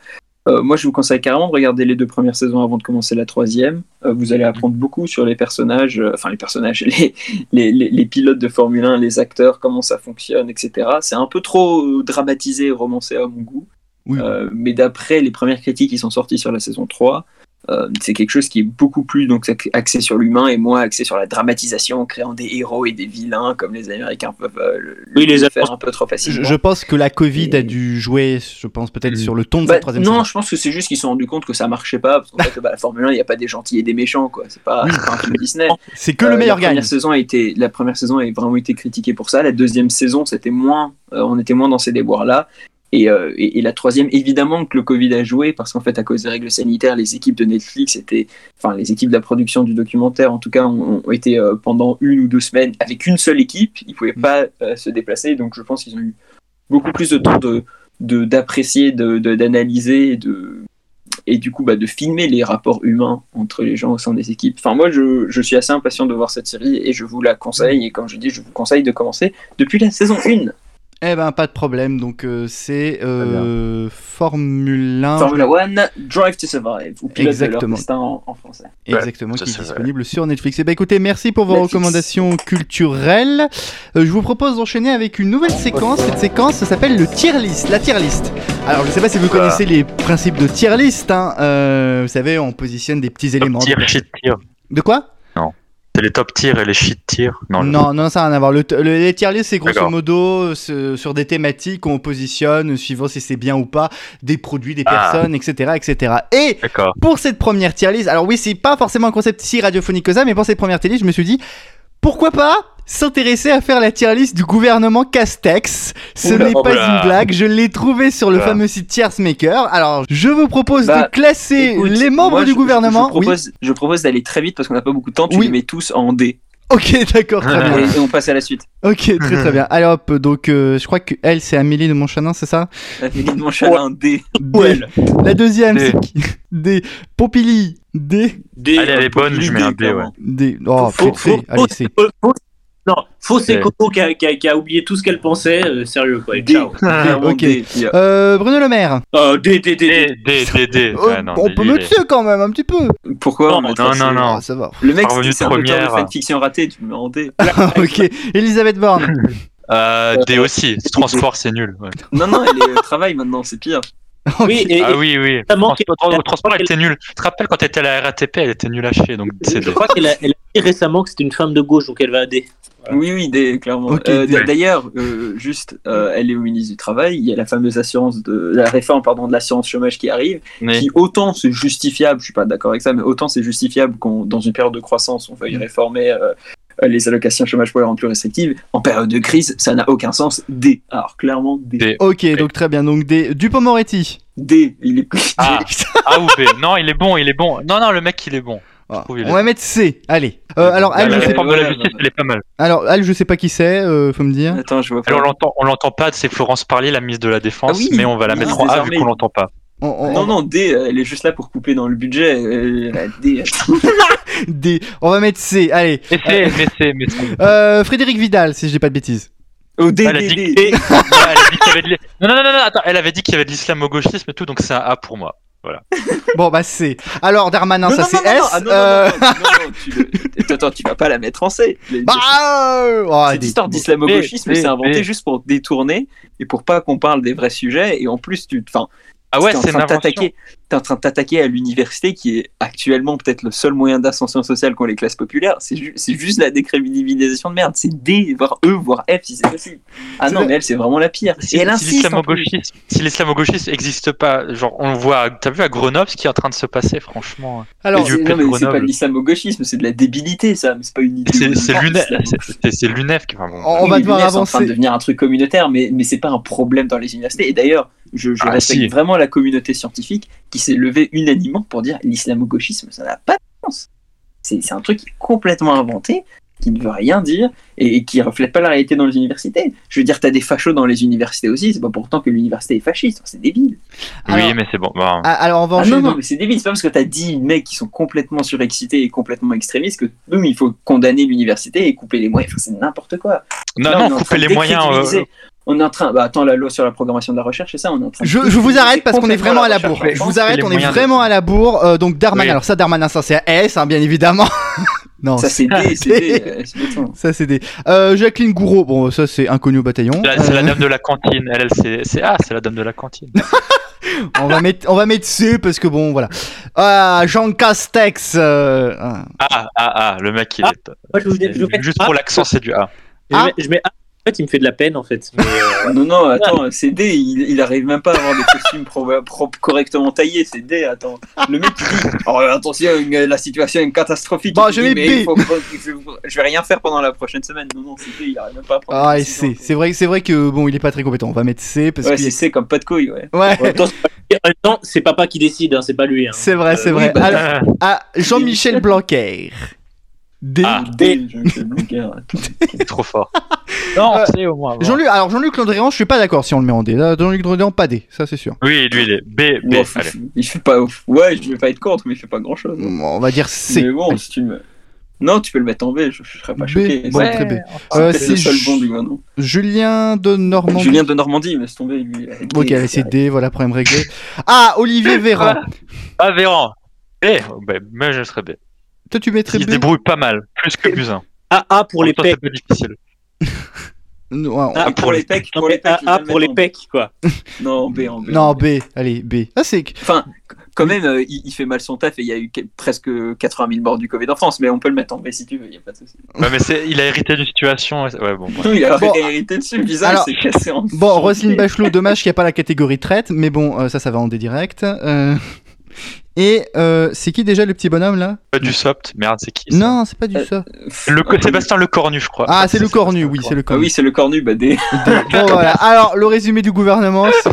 Euh, moi, je vous conseille carrément de regarder les deux premières saisons avant de commencer la troisième. Vous allez apprendre beaucoup sur les personnages, enfin les personnages, les, les, pilotes de Formule 1, les acteurs, comment ça fonctionne, etc. C'est un peu trop dramatisé romancé à mon goût. Oui. Euh, mais d'après les premières critiques qui sont sorties sur la saison 3, euh, c'est quelque chose qui est beaucoup plus donc axé sur l'humain et moins axé sur la dramatisation en créant des héros et des vilains comme les Américains peuvent euh, le, Oui, le les faire un peu trop facilement. je pense que la Covid Et- a dû jouer, je pense peut-être Mm. sur le ton de Bah, cette troisième non, saison. je pense que c'est juste qu'ils se sont rendus compte que ça marchait pas parce qu'en fait, bah, la Formule 1, il n'y a pas des gentils et des méchants quoi. C'est pas, un film Disney. C'est que Euh, le meilleur la gagne. première saison a été, la première saison a vraiment été critiquée pour ça. La deuxième saison, c'était moins, euh, on était moins dans ces déboires-là. Et, euh, et, et la troisième, évidemment que le Covid a joué parce qu'en fait, à cause des règles sanitaires, les équipes de Netflix étaient, enfin, les équipes de la production du documentaire, en tout cas, ont, ont été euh, pendant une ou deux semaines avec une seule équipe. Ils pouvaient pas euh, se déplacer, donc je pense qu'ils ont eu beaucoup plus de temps d'apprécier, de, d'analyser et de et du coup bah, de filmer les rapports humains entre les gens au sein des équipes. Enfin moi je, je suis assez impatient de voir cette série et je vous la conseille et comme je dis je vous conseille de commencer depuis la saison 1. Eh ben, pas de problème. Donc, euh, c'est euh, Formule 1. Formula One, Drive to Survive ou Pilote Exactement. leur destin en, en français. Exactement, qui est disponible sur Netflix. Et ben écoutez, merci pour vos Netflix. recommandations culturelles. Euh, je vous propose d'enchaîner avec une nouvelle séquence. Cette séquence ça s'appelle le tier list, la tier list. Alors je sais pas si vous Voilà. connaissez les principes de tier list. hein. Euh, vous savez, on positionne des petits éléments. Tier, shit tier. De quoi? C'est les top tier et les shit tier. Non, le- Non, ça n'a rien à voir. Le, le- les tier list, c'est grosso modo sur des thématiques où on positionne, suivant si c'est bien ou pas, des produits, des Ah. personnes, etc., etc. Et pour cette première tier list, alors oui, c'est pas forcément un concept si radiophonique que ça, mais pour cette première tier list, je me suis dit, pourquoi pas s'intéresser à faire la tier list du gouvernement Castex Ce n'est pas Oula. une blague, je l'ai trouvé sur le Oula. fameux site Tiersmaker. Alors, je vous propose Bah, de classer Écoute, les membres moi, du je- gouvernement. Je, propose, propose d'aller très vite parce qu'on n'a pas beaucoup de temps. Tu Oui. les mets tous en D ok, d'accord, très bien. et, et on passe à la suite. Ok, très très bien. Allez hop, donc euh, je crois que elle c'est Amélie de Montchanin, c'est ça? Amélie de Montchalin, D. D. La deuxième D. c'est qui? D. Pompili. D. Des- Allez, elle est bonne, je mets un B, ouais. D. Oh, peut-être C. faux- Allez, C. faux- faux- Non, faux c'est Ouais. Coco qui a, qui a- qui a oublié tout ce qu'elle pensait. euh, sérieux quoi. Ciao. Ok. Euh, Euh, Bruno Le Maire. Euh, D, D, D, D. D, D. Euh, non, on peut est- C quand même, un petit peu. Pourquoi Non, non, C non, non. Ah, ça va. Le mec, c'est un auteur de première. fanfiction raté, tu mets en D. ok. Elisabeth Borne. Euh, D aussi. Transport, c'est nul. ouais. Non, non, elle est au travail maintenant, c'est pire. Oui, et, Ah oui, oui. récemment Transport, qu'elle- le transport, elle était nulle. Tu te rappelles quand t'étais à la RATP, elle était nulle à chier. Donc, je crois qu'elle a, elle a dit récemment que c'était une femme de gauche, donc elle va à D. Oui, oui, clairement. Euh, D'ailleurs, euh, juste, euh, elle est au ministre du Travail. Il y a la fameuse assurance de la réforme, pardon, de l'assurance chômage qui arrive, Mais qui autant c'est justifiable, je suis pas d'accord avec ça, mais autant c'est justifiable qu'on, dans une période de croissance, on veuille réformer euh, euh, les allocations chômage pour les rendre plus restrictives. En période de crise, ça n'a aucun sens. D. Alors clairement D. D. Ok, donc très bien. Donc D. Dupont-Moretti. D. Il est plus. Ah. A ou B. Non, il est bon, il est bon. Non, non, le mec, il est bon. Ah, on va mettre C. Allez. Euh, alors, La Al, je sais... réforme de la justice, elle est pas mal. alors, Al, je sais pas qui c'est. euh, faut me dire. Attends, je vois pas. Alors, on l'entend, on l'entend pas, c'est Florence Parlier, la ministre de la Défense, Ah oui, mais on va la oui, mettre en A vu qu'on l'entend pas. On- on- Non, non, D, euh, elle est juste là pour couper dans le budget. euh, D. D. On va mettre C. Allez. Mais c'est, mais c'est, mais c'est. Euh, Frédéric Vidal, si je dis pas de bêtises. Au Elle a dit, DDD. et- Ouais, elle a dit qu'il y avait de l'is- non, non, non, non, attends, elle avait dit qu'il y avait de l'islamo-gauchisme et tout, donc c'est un A pour moi. Bon, bah c'est. Alors, Darmanin, Non, ça c'est S. non, non, euh, non, non, non, non, tu le- Attends, tu vas pas la mettre en C. Bah, euh, oh, Cette histoire d'islamo-gauchisme, Mais- c'est inventé mais- juste pour détourner et pour pas qu'on parle des vrais sujets. Et en plus, tu, enfin, Ah ouais, c'est une invention. T'attaquer. T'es en train de t'attaquer à l'université qui est actuellement peut-être le seul moyen d'ascension sociale qu'ont les classes populaires. C'est ju- c'est juste la décrédibilisation de merde. C'est D, voire E, voire F si c'est possible. Ah C'est non, vrai. mais elle, c'est vraiment la pire. Si, l'islamo-gauchisme, si l'islamo-gauchisme existe pas, genre on le voit, t'as vu à Grenoble ce qui est en train de se passer, franchement. Alors, c'est- du non, mais c'est pas de l'islamo-gauchisme, c'est de la débilité, ça. Mais c'est pas une idée. C'est l'UNEF, c'est- c'est c'est l'UNEF qui. Enfin, bon. on Oui, va devoir l'UNEF, c'est en train de avancer. devenir un truc communautaire, mais, mais c'est pas un problème dans les universités. Et d'ailleurs, je, je Ah, respecte si. vraiment la communauté scientifique qui s'est levée unanimement pour dire l'islamo-gauchisme, ça n'a pas de sens. C'est c'est un truc complètement inventé, qui ne veut rien dire et, et qui reflète pas la réalité dans les universités. Je veux dire, t'as des fachos dans les universités aussi, c'est pas pourtant que l'université est fasciste, c'est débile. Alors- Oui, mais c'est bon. bon. Ah, Alors, on va Ah non, non, mais c'est débile, c'est pas parce que t'as 10 mecs qui sont complètement surexcités et complètement extrémistes que boum, il faut condamner l'université et couper les moyens. Enfin, c'est n'importe quoi. Non, Là, non, couper les moyens. euh. On est en train. Bah attends, la loi sur la programmation de la recherche, c'est ça On est en train. de Je, je vous arrête parce qu'on est vraiment à la bourre. Je vous arrête, on est vraiment à la bourre. Euh, donc Darmanin, Oui. alors ça Darmanin, ça c'est S, hein, bien évidemment. non, Ça c'est D, c'est D. D. euh, béton. ça c'est des. Euh, Jacqueline Gouraud, bon ça c'est inconnu au bataillon. C'est la, Euh, dame de la cantine. Elle, elle, c'est ah, c'est la dame de la cantine. on va mettre, on va mettre C parce que bon voilà. Ah, Jean Castex. euh, ah. Ah, ah, ah, le mec, il Ah, est. Moi, je vous dis- je vous mets Juste A. pour l'accent, c'est du A. Ah. je mets A. En fait, il me fait de la peine, en fait. Mais, euh, Non, non, attends, c'est D. Il, il arrive même pas à avoir des costumes pro- pro- correctement taillés. C'est D, attends. Le mec il dit Oh, attention, la situation est catastrophique. Bon, je dit, mets Mais B. il faut- je, je vais rien faire pendant la prochaine semaine. Non, non, c'est D. Il arrive même pas à prendre. Ah, et. C. C'est vrai, c'est vrai que bon, il est pas très compétent. On va mettre C parce Ouais, que. c'est C comme pas de couilles, ouais. Ouais. en même temps, c'est papa qui décide, hein, c'est pas lui. hein. C'est vrai, c'est Euh, vrai. oui, bah, Alors, ah, Jean-Michel Blanquer. D. Ah. D. Trop fort. Non, Euh, c'est au moins. Jean-Luc, alors Jean-Luc Landréan, je suis pas d'accord si on le met en D. Là, Jean-Luc Landréan, pas D, ça c'est sûr. Oui, lui, il est B, B. Bon, allez. il fait pas ouf. Ouais, je vais pas être contre, mais il fait pas grand chose. On va dire C. Mais bon, si tu mets. Non, tu peux le mettre en B, je, je serais pas B, choqué. bon, C'est très bien. c'est Euh, c'est le seul bon du gouvernement. Julien de Normandie. Julien de Normandie, mais c'est tombé, lui. avec Ok, allez, c'est D, voilà, problème réglé. Ah, Olivier Véran. Ah, Véran. B. Ben, mais je serais B. Toi, tu mettrais Il se B débrouille pas mal, plus que Buzyn. A, A pour les c'est pecs. pas difficile. Non, ouais, Ah, pour, pour les pecs, pour mais les pecs. A, A pour les pecs, quoi. Non, B, en B. non, B, allez, B. Ah, c'est. Enfin, quand même, euh, il, il fait mal son taf et il y a eu que- presque 80 000 morts du Covid en France, mais on peut le mettre en B si tu veux, il n'y a pas de souci. Ouais, mais c'est, il a hérité d'une situation. c'est- Ouais, bon. il a Bon. hérité dessus, bizarre, Alors- il s'est cassé en Bon, Roselyne. Bachelot, dommage qu'il n'y a pas la catégorie traite, mais bon, euh, ça, ça va en D direct. Euh, Et euh, c'est qui déjà le petit bonhomme là? Pas du sopt. Merde, c'est qui ça? Non, c'est pas du Euh, ça. Le, Sébastien Lecornu, je crois. Ah, c'est le cornu, oui, c'est le Ah cornu. oui, c'est le cornu, bah D. Bon, voilà. Alors, le résumé du gouvernement. c'est-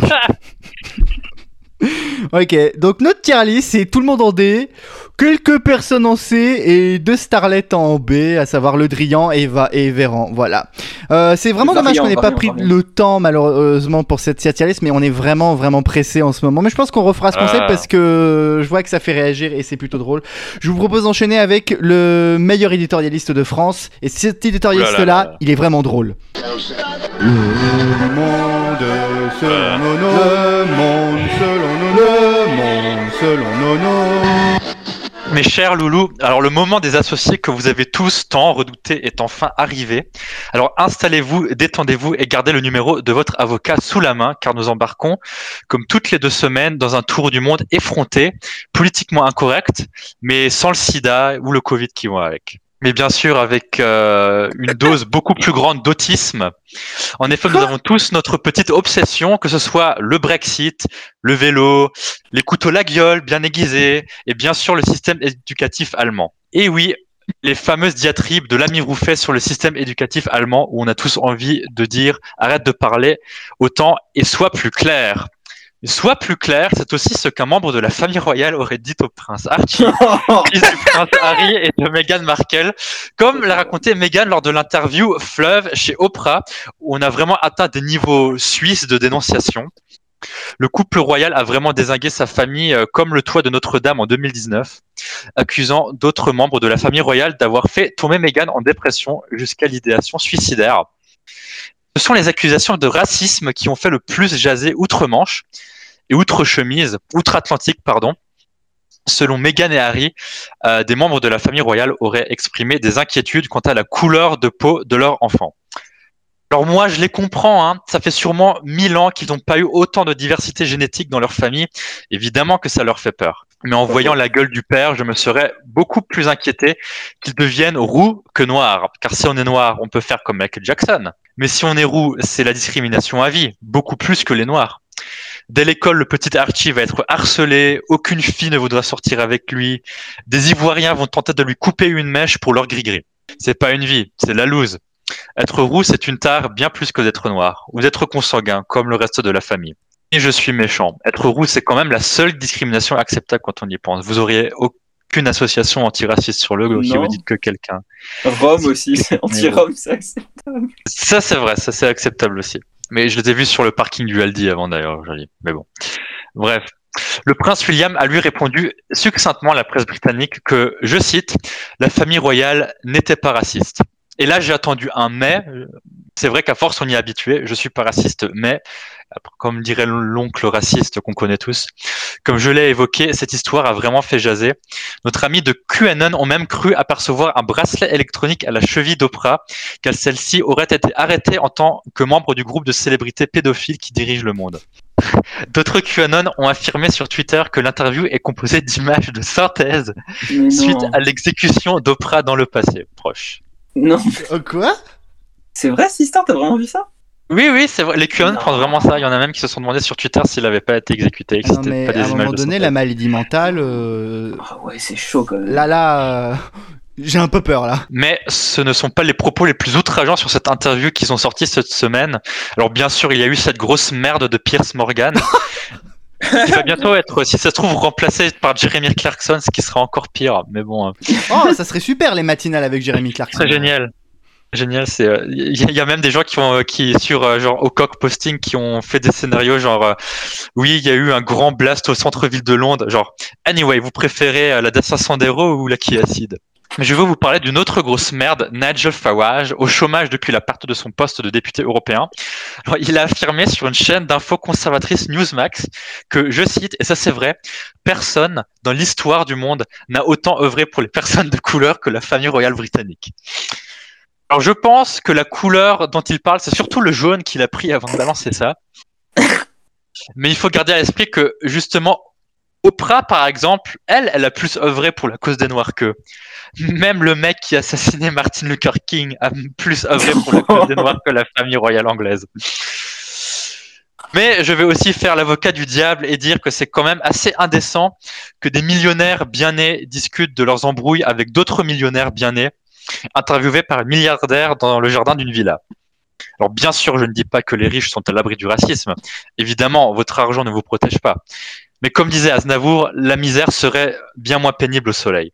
ok, donc notre tier list, c'est tout le monde en D, quelques personnes en C et deux starlets en B, à savoir Le Drian, Eva et Véran. Voilà. Euh, c'est vraiment dommage qu'on n'ait pas pris le temps, malheureusement, pour cette tier list, mais on est vraiment, vraiment pressé en ce moment. Mais je pense qu'on refera ce concept Ah. parce que je vois que ça fait réagir et c'est plutôt drôle. Je vous propose d'enchaîner avec le meilleur éditorialiste de France. Et cet éditorialiste-là, il est vraiment drôle. Le monde selon le monde selon Mes chers loulous, alors le moment des associés que vous avez tous tant redouté est enfin arrivé. Alors installez-vous, détendez-vous et gardez le numéro de votre avocat sous la main car nous embarquons, comme toutes les deux semaines, dans un tour du monde effronté, politiquement incorrect, mais sans le sida ou le Covid qui vont avec. Mais bien sûr avec euh, une dose beaucoup plus grande d'autisme. En effet, nous avons tous notre petite obsession, que ce soit le Brexit, le vélo, les couteaux la gueule bien aiguisés, et bien sûr le système éducatif allemand. Et oui, les fameuses diatribes de l'ami Rouffet sur le système éducatif allemand, où on a tous envie de dire arrête de parler autant et sois plus clair. Sois plus clair, c'est aussi ce qu'un membre de la famille royale aurait dit au prince Archie, fils du prince Harry et de Meghan Markle, comme l'a raconté Meghan lors de l'interview Fleuve chez Oprah, où on a vraiment atteint des niveaux suisses de dénonciation. Le couple royal a vraiment désingué sa famille euh, comme le toit de Notre-Dame en 2019, accusant d'autres membres de la famille royale d'avoir fait tomber Meghan en dépression jusqu'à l'idéation suicidaire. Ce sont les accusations de racisme qui ont fait le plus jaser outre-Manche et outre-chemise, outre-Atlantique, pardon. Selon Meghan et Harry, euh, des membres de la famille royale auraient exprimé des inquiétudes quant à la couleur de peau de leur enfant. Alors moi, je les comprends. Hein. Ça fait sûrement mille ans qu'ils n'ont pas eu autant de diversité génétique dans leur famille. Évidemment que ça leur fait peur. Mais en voyant la gueule du père, je me serais beaucoup plus inquiété qu'il devienne roux que noir. Car si on est noir, on peut faire comme Michael Jackson. Mais si on est roux, c'est la discrimination à vie, beaucoup plus que les noirs. Dès l'école, le petit Archie va être harcelé, aucune fille ne voudra sortir avec lui, des Ivoiriens vont tenter de lui couper une mèche pour leur gris-gris. C'est pas une vie, c'est la loose. Être roux, c'est une tare bien plus que d'être noir, ou d'être consanguin, comme le reste de la famille. Et je suis méchant. Être roux, c'est quand même la seule discrimination acceptable quand on y pense. Vous auriez aucune association antiraciste sur le qui Non. vous dit que quelqu'un. Rome aussi, anti-Rome, c'est acceptable. Ça, c'est vrai, ça, c'est acceptable aussi. Mais je les ai vus sur le parking du Aldi avant d'ailleurs, joli. Mais bon. Bref. Le prince William a lui répondu succinctement à la presse britannique que, je cite, la famille royale n'était pas raciste. Et là, j'ai attendu un mais. C'est vrai qu'à force, on y est habitué. Je suis pas raciste, mais, comme dirait l'oncle raciste qu'on connaît tous, comme je l'ai évoqué, cette histoire a vraiment fait jaser. Notre ami de QAnon ont même cru apercevoir un bracelet électronique à la cheville d'Oprah, car celle-ci aurait été arrêtée en tant que membre du groupe de célébrités pédophiles qui dirige le monde. D'autres QAnon ont affirmé sur Twitter que l'interview est composée d'images de synthèse suite à l'exécution d'Oprah dans le passé proche. Non, Euh, quoi? C'est vrai, Sister, t'as vraiment vu ça? Oui, oui, c'est vrai. Les QAnon Non. pensent vraiment ça. Il y en a même qui se sont demandé sur Twitter s'il n'avait pas été exécuté. que Non, mais pas des à un moment donné, la maladie mentale. euh, Ah ouais, c'est chaud quand même. Là, là. euh, J'ai un peu peur là. Mais ce ne sont pas les propos les plus outrageants sur cette interview qui sont sortis cette semaine. Alors bien sûr, il y a eu cette grosse merde de Pierce Morgan. qui va bientôt être, si ça se trouve, remplacé par Jeremy Clarkson, ce qui sera encore pire. Mais bon, euh, Oh, ça serait super les matinales avec Jeremy Clarkson. c'est génial. Génial, c'est euh, il y, a- il y a même des gens qui ont euh, qui sur euh, genre au coq posting qui ont fait des scénarios genre euh, oui il y a eu un grand blast au centre-ville de Londres genre anyway vous préférez euh, la Dacia Sandero ou la Kia Ceed mais je veux vous parler d'une autre grosse merde, Nigel Farage, au chômage depuis la perte de son poste de député européen. Alors, il a affirmé sur une chaîne d'info conservatrice Newsmax que, je cite, et ça c'est vrai, personne dans l'histoire du monde n'a autant œuvré pour les personnes de couleur que la famille royale britannique. Alors je pense que la couleur dont il parle, c'est surtout le jaune qu'il a pris avant de ça. Mais il faut garder à l'esprit que justement, Oprah, par exemple, elle, elle a plus œuvré pour la cause des Noirs qu'eux. Même le mec qui a assassiné Martin Luther King a plus œuvré pour la cause des Noirs que la famille royale anglaise. Mais je vais aussi faire l'avocat du diable et dire que c'est quand même assez indécent que des millionnaires bien nés discutent de leurs embrouilles avec d'autres millionnaires bien nés, interviewés par un milliardaire dans le jardin d'une villa. Alors bien sûr, je ne dis pas que les riches sont à l'abri du racisme. Évidemment, votre argent ne vous protège pas. Mais comme disait Aznavour, la misère serait bien moins pénible au soleil.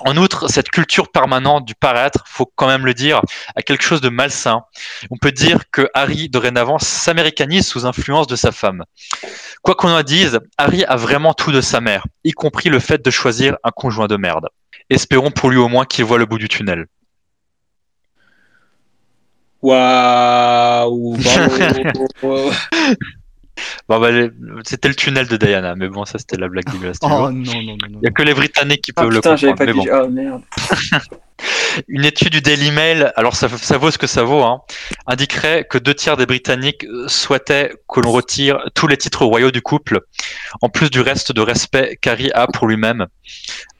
En outre, cette culture permanente du paraître, faut quand même le dire, a quelque chose de malsain. On peut dire que Harry, dorénavant, s'américanise sous influence de sa femme. Quoi qu'on en dise, Harry a vraiment tout de sa mère, y compris le fait de choisir un conjoint de merde. Espérons pour lui au moins qu'il voit le bout du tunnel. Waouh. Bon, bah, les- c'était le tunnel de Diana, mais bon, ça c'était la blague dégueulasse. du Oh jour. non, non, non, non. Il n'y a que les Britanniques qui Ah peuvent putain, le comprendre. pas mais bon. dit. Ah merde. Une étude du Daily Mail, alors ça, ça vaut ce que ça vaut, hein, indiquerait que deux tiers des Britanniques euh, souhaitaient que l'on retire tous les titres royaux du couple, en plus du reste de respect qu'Harry a pour lui-même.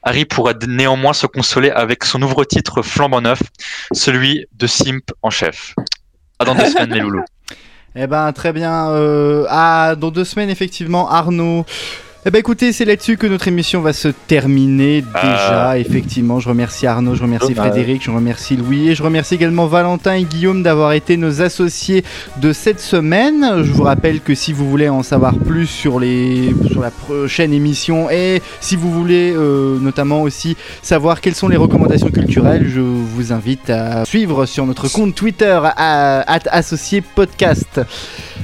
Harry pourra néanmoins se consoler avec son nouveau titre flambant neuf, celui de Simp en chef. À dans deux semaines, mes loulous. Eh ben très bien. Euh, ah, dans deux semaines effectivement, Arnaud. Eh ben écoutez, c'est là-dessus que notre émission va se terminer déjà. Effectivement, je remercie Arnaud, je remercie. Frédéric, je remercie Louis et je remercie également Valentin et Guillaume d'avoir été nos associés de cette semaine. Je vous rappelle que si vous voulez en savoir plus sur les sur la prochaine émission et si vous voulez euh, notamment aussi savoir quelles sont les recommandations culturelles, je vous invite à suivre sur notre compte Twitter à, at associé podcast.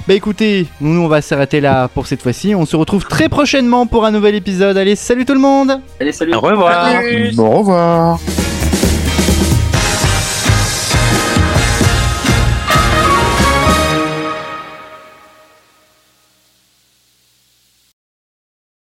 Bah écoutez, nous on va s'arrêter là pour cette fois-ci. On se retrouve très prochainement pour un nouvel épisode. Allez, salut tout le monde Allez, salut. Au revoir. Au revoir.